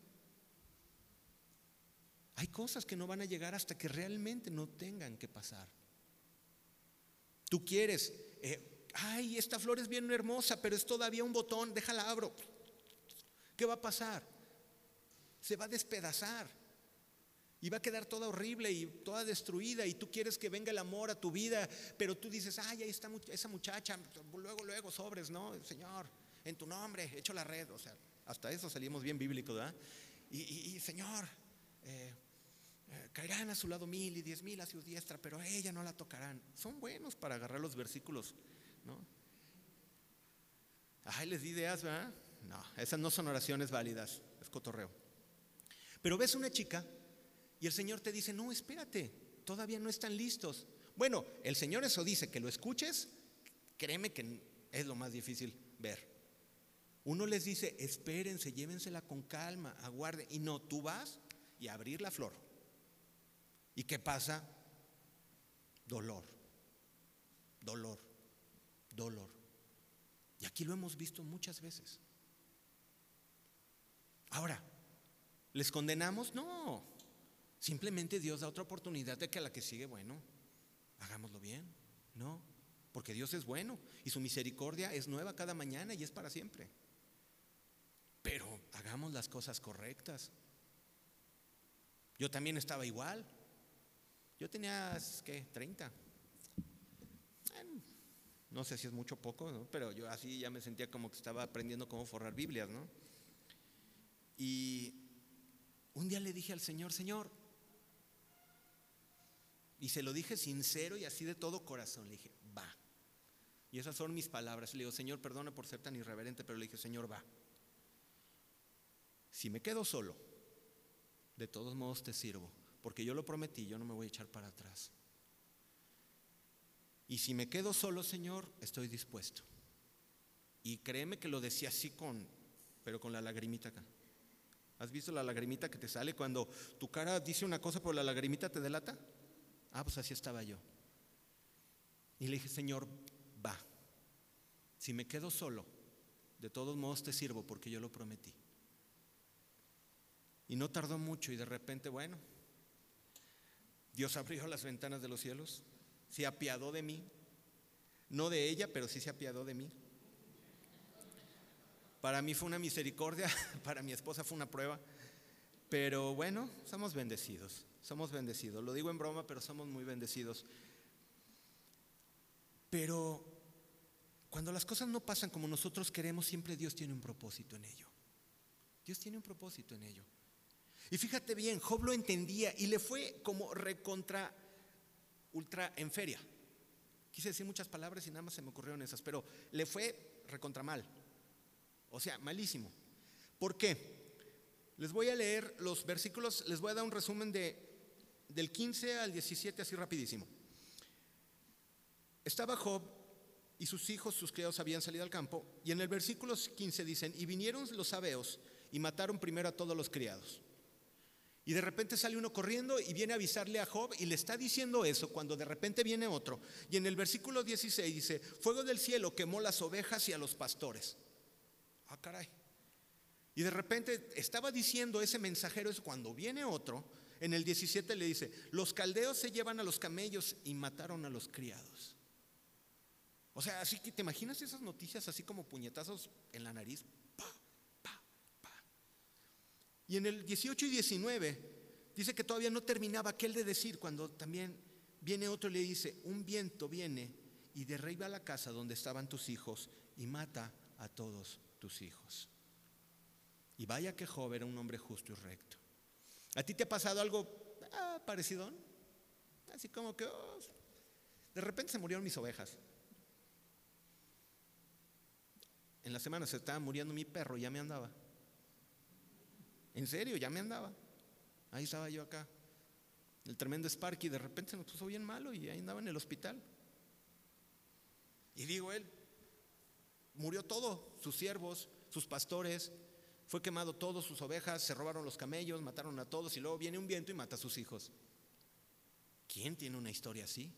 Hay cosas que no van a llegar hasta que realmente no tengan que pasar. Tú quieres, eh, ay, esta flor es bien hermosa, pero es todavía un botón, déjala abro. ¿Qué va a pasar? Se va a despedazar. Y va a quedar toda horrible y toda destruida y tú quieres que venga el amor a tu vida, pero tú dices, ay, ahí está esa muchacha, luego, luego, sobres, ¿no? Señor, en tu nombre, echo la red, o sea, hasta eso salimos bien bíblicos, ¿verdad? Y, Señor, eh, eh, caerán a su lado mil y diez mil a su diestra, pero ella no la tocarán. Son buenos para agarrar los versículos, ¿no? Ay, les di ideas, ¿verdad? No, esas no son oraciones válidas, es cotorreo. Pero ves una chica y el Señor te dice, no, espérate, todavía no están listos. Bueno, el Señor eso dice, que lo escuches, créeme que es lo más difícil ver. Uno les dice, espérense, llévensela con calma, aguarden. Y no, tú vas y abrir la flor. ¿Y qué pasa? Dolor, dolor, dolor. Y aquí lo hemos visto muchas veces. Ahora, ¿les condenamos? No, Simplemente Dios da otra oportunidad de que a la que sigue, bueno, hagámoslo bien. No, porque Dios es bueno y su misericordia es nueva cada mañana y es para siempre. Pero hagamos las cosas correctas. Yo también estaba igual. Yo tenía, ¿qué? 30. No sé si es mucho o poco, pero yo así ya me sentía como que estaba aprendiendo cómo forrar Biblias, ¿no? Y un día le dije al Señor, Señor, y se lo dije sincero y así de todo corazón. Le dije, va. Y esas son mis palabras. Le digo, Señor, perdona por ser tan irreverente, pero le dije, Señor, va. Si me quedo solo, de todos modos te sirvo, porque yo lo prometí, yo no me voy a echar para atrás. Y si me quedo solo, Señor, estoy dispuesto. Y créeme que lo decía así con, pero con la lagrimita acá. ¿Has visto la lagrimita que te sale cuando tu cara dice una cosa, pero la lagrimita te delata? Ah, pues así estaba yo. Y le dije, Señor, va. Si me quedo solo, de todos modos te sirvo porque yo lo prometí. Y no tardó mucho y de repente, bueno, Dios abrió las ventanas de los cielos, se apiadó de mí, no de ella, pero sí se apiadó de mí. Para mí fue una misericordia, para mi esposa fue una prueba, pero bueno, somos bendecidos. Somos bendecidos. Lo digo en broma, pero somos muy bendecidos. Pero cuando las cosas no pasan como nosotros queremos, siempre Dios tiene un propósito en ello. Dios tiene un propósito en ello. Y fíjate bien, Job lo entendía y le fue como recontra, ultra en feria. Quise decir muchas palabras y nada más se me ocurrieron esas, pero le fue recontra mal. O sea, malísimo. ¿Por qué? Les voy a leer los versículos, les voy a dar un resumen de del 15 al 17, así rapidísimo. Estaba Job y sus hijos, sus criados habían salido al campo, y en el versículo 15 dicen, y vinieron los sabeos y mataron primero a todos los criados. Y de repente sale uno corriendo y viene a avisarle a Job y le está diciendo eso cuando de repente viene otro. Y en el versículo 16 dice, fuego del cielo quemó las ovejas y a los pastores. Ah, caray. Y de repente estaba diciendo ese mensajero eso cuando viene otro, en el 17 le dice, los caldeos se llevan a los camellos y mataron a los criados. O sea, así que te imaginas esas noticias así como puñetazos en la nariz. Y en el 18 y 19 dice que todavía no terminaba aquel de decir cuando también viene otro y le dice, un viento viene y derriba la casa donde estaban tus hijos y mata a todos tus hijos. Y vaya que Job era un hombre justo y recto. ¿A ti te ha pasado algo ah, parecido? Así como que oh, de repente se murieron mis ovejas. En la semana se estaba muriendo mi perro ya me andaba. En serio, ya me andaba. Ahí estaba yo acá. El tremendo Sparky de repente se nos puso bien malo y ahí andaba en el hospital. Y digo él, murió todo, sus siervos, sus pastores, fue quemado todo, sus ovejas, se robaron los camellos, mataron a todos y luego viene un viento y mata a sus hijos. ¿Quién tiene una historia así?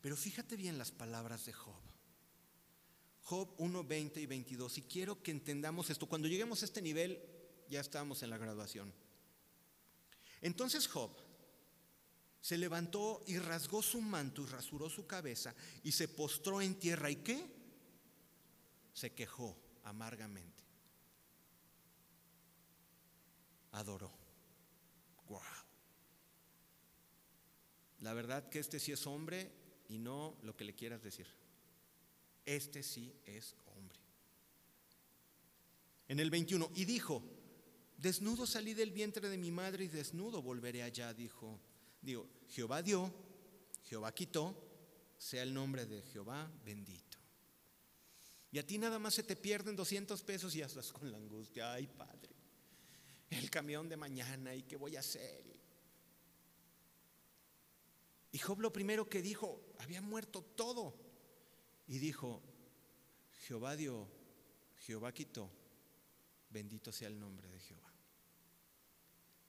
Pero fíjate bien las palabras de Job. Job 1, 20 y 22. Y quiero que entendamos esto. Cuando lleguemos a este nivel, ya estamos en la graduación. Entonces Job se levantó y rasgó su manto y rasuró su cabeza y se postró en tierra. ¿Y qué? Se quejó amargamente. Adoró. Wow. La verdad que este sí es hombre y no lo que le quieras decir. Este sí es hombre. En el 21, y dijo, desnudo salí del vientre de mi madre y desnudo volveré allá, dijo. Digo, Jehová dio, Jehová quitó, sea el nombre de Jehová bendito. Y a ti nada más se te pierden 200 pesos y ya estás con la angustia, ay Padre, el camión de mañana y qué voy a hacer. Y Job lo primero que dijo, había muerto todo. Y dijo, Jehová dio, Jehová quitó, bendito sea el nombre de Jehová.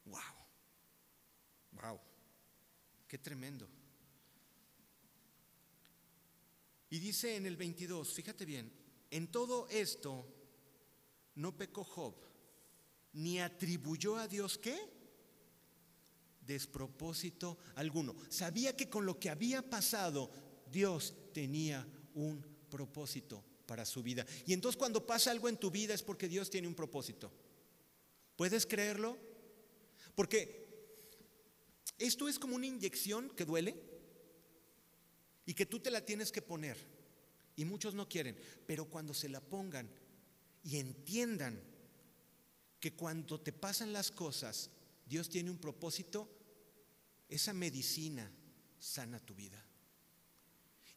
Wow, wow, qué tremendo. Y dice en el 22, fíjate bien, en todo esto no pecó Job, ni atribuyó a Dios qué? despropósito alguno. Sabía que con lo que había pasado, Dios tenía un propósito para su vida. Y entonces cuando pasa algo en tu vida es porque Dios tiene un propósito. ¿Puedes creerlo? Porque esto es como una inyección que duele y que tú te la tienes que poner. Y muchos no quieren, pero cuando se la pongan y entiendan que cuando te pasan las cosas, Dios tiene un propósito, esa medicina sana tu vida.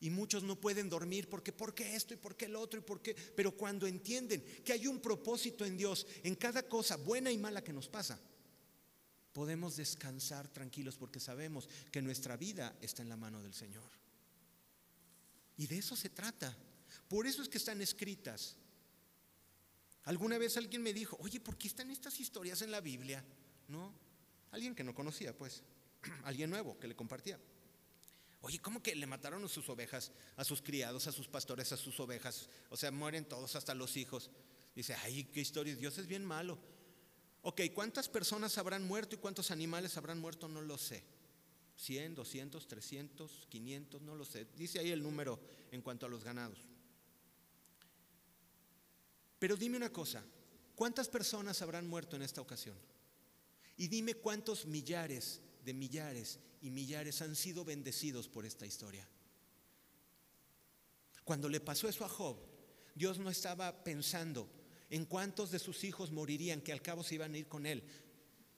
Y muchos no pueden dormir porque ¿por qué esto y por qué el otro y por qué? Pero cuando entienden que hay un propósito en Dios en cada cosa buena y mala que nos pasa, podemos descansar tranquilos porque sabemos que nuestra vida está en la mano del Señor. Y de eso se trata. Por eso es que están escritas. Alguna vez alguien me dijo, oye, ¿por qué están estas historias en la Biblia? ¿No? Alguien que no conocía, pues. alguien nuevo que le compartía. Oye, ¿cómo que le mataron a sus ovejas, a sus criados, a sus pastores, a sus ovejas? O sea, mueren todos, hasta los hijos. Dice, ay, qué historia, Dios es bien malo. Ok, ¿cuántas personas habrán muerto y cuántos animales habrán muerto? No lo sé. 100, 200, 300, 500, no lo sé. Dice ahí el número en cuanto a los ganados. Pero dime una cosa, ¿cuántas personas habrán muerto en esta ocasión? Y dime cuántos millares de millares y millares han sido bendecidos por esta historia. Cuando le pasó eso a Job, Dios no estaba pensando en cuántos de sus hijos morirían, que al cabo se iban a ir con él.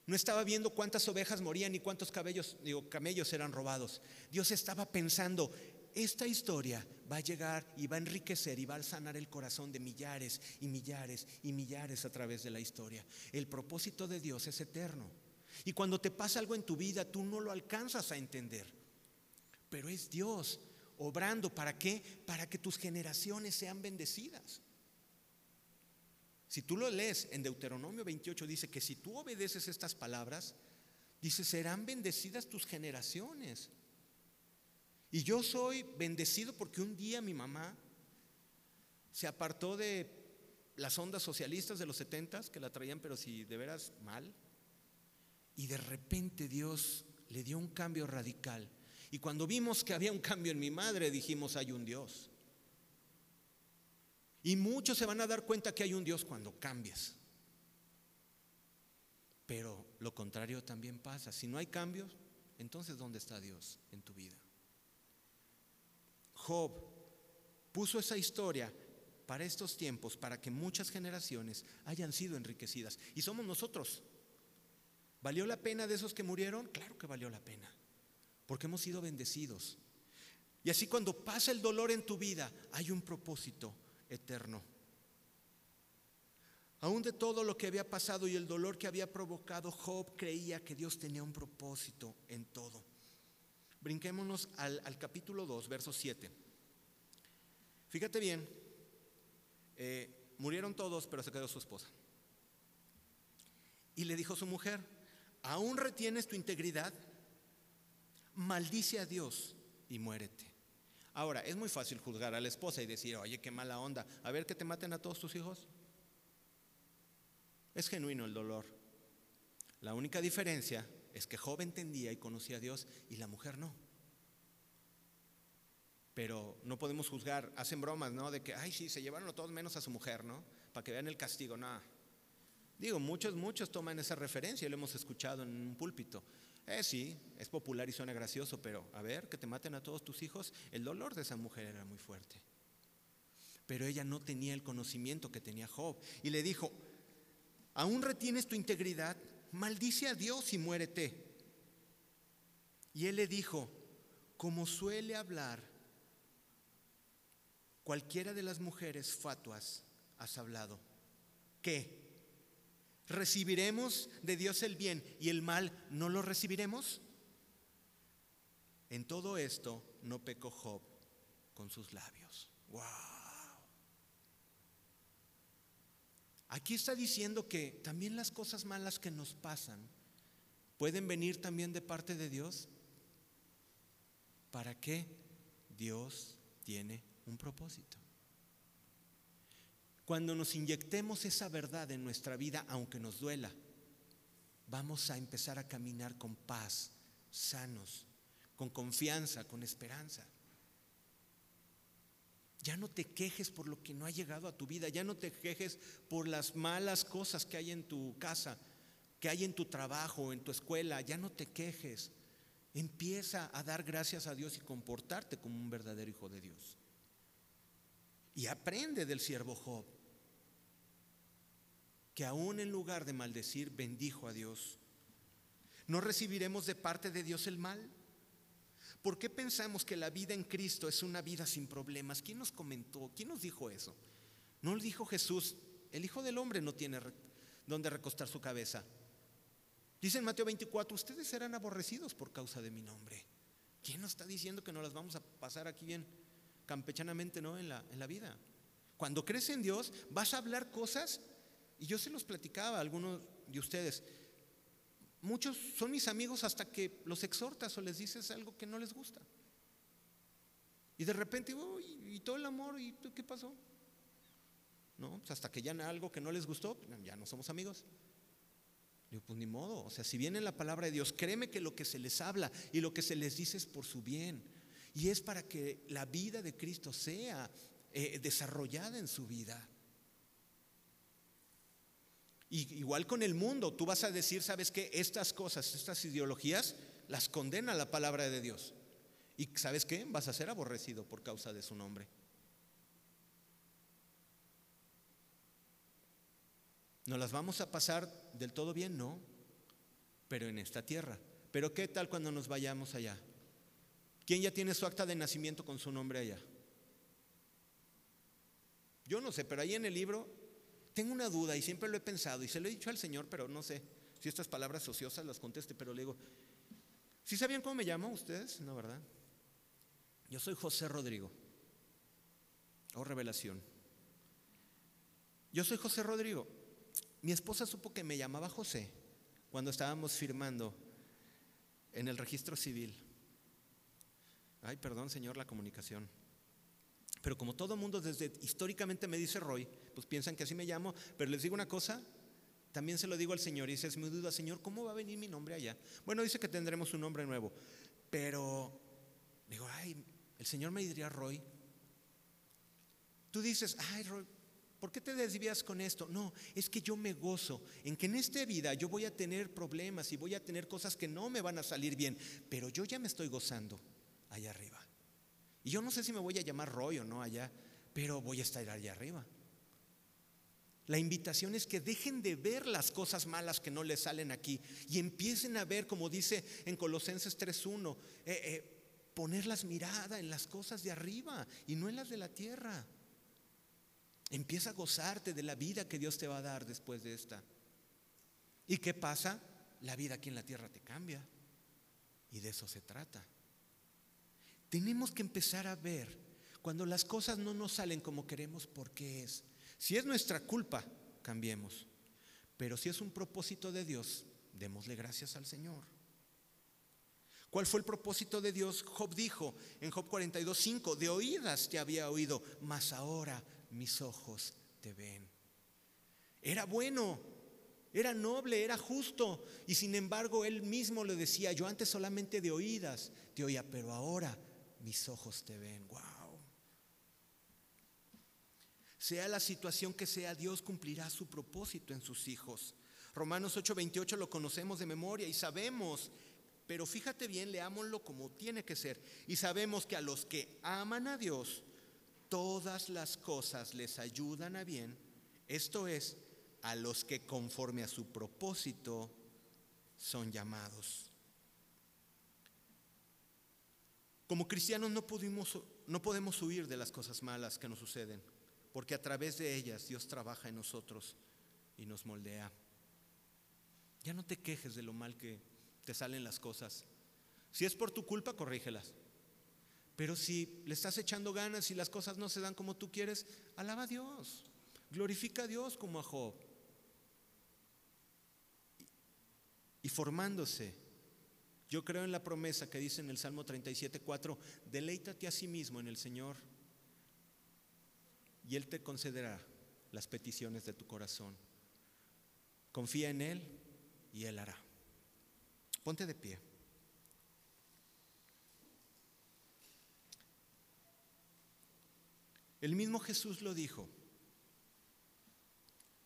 No estaba viendo cuántas ovejas morían y cuántos cabellos, digo, camellos eran robados. Dios estaba pensando, esta historia va a llegar y va a enriquecer y va a sanar el corazón de millares y millares y millares a través de la historia. El propósito de Dios es eterno. Y cuando te pasa algo en tu vida, tú no lo alcanzas a entender. Pero es Dios obrando. ¿Para qué? Para que tus generaciones sean bendecidas. Si tú lo lees en Deuteronomio 28, dice que si tú obedeces estas palabras, dice, serán bendecidas tus generaciones. Y yo soy bendecido porque un día mi mamá se apartó de las ondas socialistas de los setentas, que la traían, pero si de veras mal. Y de repente Dios le dio un cambio radical. Y cuando vimos que había un cambio en mi madre, dijimos, hay un Dios. Y muchos se van a dar cuenta que hay un Dios cuando cambias. Pero lo contrario también pasa. Si no hay cambios, entonces ¿dónde está Dios en tu vida? Job puso esa historia para estos tiempos, para que muchas generaciones hayan sido enriquecidas. Y somos nosotros. ¿Valió la pena de esos que murieron? Claro que valió la pena, porque hemos sido bendecidos. Y así cuando pasa el dolor en tu vida, hay un propósito eterno. Aún de todo lo que había pasado y el dolor que había provocado, Job creía que Dios tenía un propósito en todo. Brinquémonos al, capítulo 2, verso 7. Fíjate bien, eh, murieron todos, pero se quedó su esposa. Y le dijo su mujer, ¿aún retienes tu integridad? Maldice a Dios y muérete. Ahora, es muy fácil juzgar a la esposa y decir, oye, qué mala onda, a ver que te maten a todos tus hijos. Es genuino el dolor. La única diferencia es que Job entendía y conocía a Dios y la mujer no. Pero no podemos juzgar, hacen bromas, ¿no? De que, ay, sí, se llevaron a todos menos a su mujer, ¿no? Para que vean el castigo, no. Digo, muchos, muchos toman esa referencia, lo hemos escuchado en un púlpito. Eh, sí, es popular y suena gracioso, pero a ver, que te maten a todos tus hijos, el dolor de esa mujer era muy fuerte. Pero ella no tenía el conocimiento que tenía Job. Y le dijo, ¿aún retienes tu integridad? Maldice a Dios y muérete. Y él le dijo, como suele hablar cualquiera de las mujeres fatuas, has hablado. ¿Qué? ¿Recibiremos de Dios el bien y el mal no lo recibiremos? En todo esto no pecó Job con sus labios. ¡Wow! Aquí está diciendo que también las cosas malas que nos pasan pueden venir también de parte de Dios. ¿Para qué? Dios tiene un propósito. Cuando nos inyectemos esa verdad en nuestra vida, aunque nos duela, vamos a empezar a caminar con paz, sanos, con confianza, con esperanza. Ya no te quejes por lo que no ha llegado a tu vida, ya no te quejes por las malas cosas que hay en tu casa, que hay en tu trabajo, en tu escuela, ya no te quejes. Empieza a dar gracias a Dios y comportarte como un verdadero hijo de Dios. Y aprende del siervo Job, que aún en lugar de maldecir, bendijo a Dios. ¿No recibiremos de parte de Dios el mal? ¿Por qué pensamos que la vida en Cristo es una vida sin problemas? ¿Quién nos comentó? ¿Quién nos dijo eso? ¿No lo dijo Jesús? El Hijo del Hombre no tiene donde recostar su cabeza. Dice en Mateo 24, ustedes serán aborrecidos por causa de mi nombre. ¿Quién nos está diciendo que nos las vamos a pasar aquí bien? campechanamente, ¿no? En la, en la vida. Cuando crees en Dios, vas a hablar cosas, y yo se los platicaba a algunos de ustedes. Muchos son mis amigos hasta que los exhortas o les dices algo que no les gusta. Y de repente, y todo el amor, ¿y qué pasó? No, pues hasta que ya algo que no les gustó, ya no somos amigos. Digo, pues ni modo, o sea, si viene la palabra de Dios, créeme que lo que se les habla y lo que se les dice es por su bien. Y es para que la vida de Cristo sea eh, desarrollada en su vida. Igual con el mundo, tú vas a decir, ¿sabes qué? Estas cosas, estas ideologías, las condena la palabra de Dios. Y ¿sabes qué? Vas a ser aborrecido por causa de su nombre. ¿No las vamos a pasar del todo bien? No, pero en esta tierra. Pero ¿qué tal cuando nos vayamos allá? ¿Quién ya tiene su acta de nacimiento con su nombre allá? Yo no sé, pero ahí en el libro tengo una duda y siempre lo he pensado y se lo he dicho al Señor, pero no sé si estas palabras ociosas las conteste, pero le digo, ¿sí sabían cómo me llamo ustedes? No, ¿verdad? Yo soy José Rodrigo, oh, revelación. Yo soy José Rodrigo. Mi esposa supo que me llamaba José cuando estábamos firmando en el registro civil. Ay, perdón, señor, la comunicación. Pero como todo mundo desde históricamente me dice Roy, pues piensan que así me llamo, pero les digo una cosa, también se lo digo al Señor y dice, es mi duda, Señor, ¿cómo va a venir mi nombre allá? Bueno, dice que tendremos un nombre nuevo, pero digo, ay, el Señor me diría Roy. Tú dices, ay, Roy, ¿por qué te desvías con esto? No, es que yo me gozo en que en esta vida yo voy a tener problemas y voy a tener cosas que no me van a salir bien, pero yo ya me estoy gozando allá arriba. Y yo no sé si me voy a llamar Roy o no allá, pero voy a estar allá arriba. La invitación es que dejen de ver las cosas malas que no les salen aquí y empiecen a ver, como dice en Colosenses 3.1, eh, eh, poner las miradas en las cosas de arriba y no en las de la tierra. Empieza a gozarte de la vida que Dios te va a dar después de esta. ¿Y qué pasa? La vida aquí en la tierra te cambia. Y de eso se trata. Tenemos que empezar a ver cuando las cosas no nos salen como queremos, ¿por qué es? Si es nuestra culpa, cambiemos. Pero si es un propósito de Dios, démosle gracias al Señor. ¿Cuál fue el propósito de Dios? Job dijo en Job 42:5, de oídas te había oído, mas ahora mis ojos te ven. Era bueno, era noble, era justo, y sin embargo él mismo le decía, yo antes solamente de oídas te oía, pero ahora mis ojos te ven. Wow. Sea la situación que sea, Dios cumplirá su propósito en sus hijos. Romanos 8:28 lo conocemos de memoria y sabemos, pero fíjate bien, leámoslo como tiene que ser. Y sabemos que a los que aman a Dios, todas las cosas les ayudan a bien. Esto es, a los que conforme a su propósito son llamados. Como cristianos no, pudimos, no podemos huir de las cosas malas que nos suceden, porque a través de ellas Dios trabaja en nosotros y nos moldea. Ya no te quejes de lo mal que te salen las cosas. Si es por tu culpa, corrígelas. Pero si le estás echando ganas y las cosas no se dan como tú quieres, alaba a Dios. Glorifica a Dios como a Job. Y formándose yo creo en la promesa que dice en el Salmo 37.4, deleítate a sí mismo en el Señor y Él te concederá las peticiones de tu corazón. Confía en Él y Él hará. Ponte de pie. El mismo Jesús lo dijo.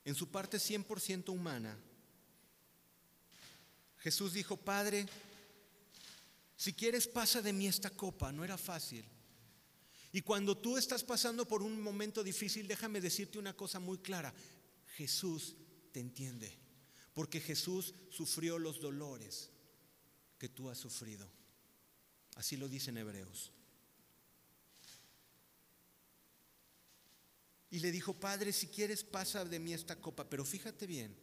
En su parte 100% humana, Jesús dijo, Padre, si quieres, pasa de mí esta copa, no era fácil. Y cuando tú estás pasando por un momento difícil, déjame decirte una cosa muy clara. Jesús te entiende, porque Jesús sufrió los dolores que tú has sufrido. Así lo dicen Hebreos. Y le dijo, Padre, si quieres, pasa de mí esta copa, pero fíjate bien,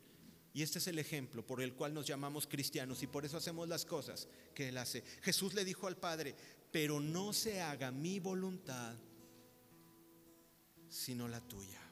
y este es el ejemplo por el cual nos llamamos cristianos y por eso hacemos las cosas que Él hace. Jesús le dijo al Padre, pero no se haga mi voluntad, sino la tuya.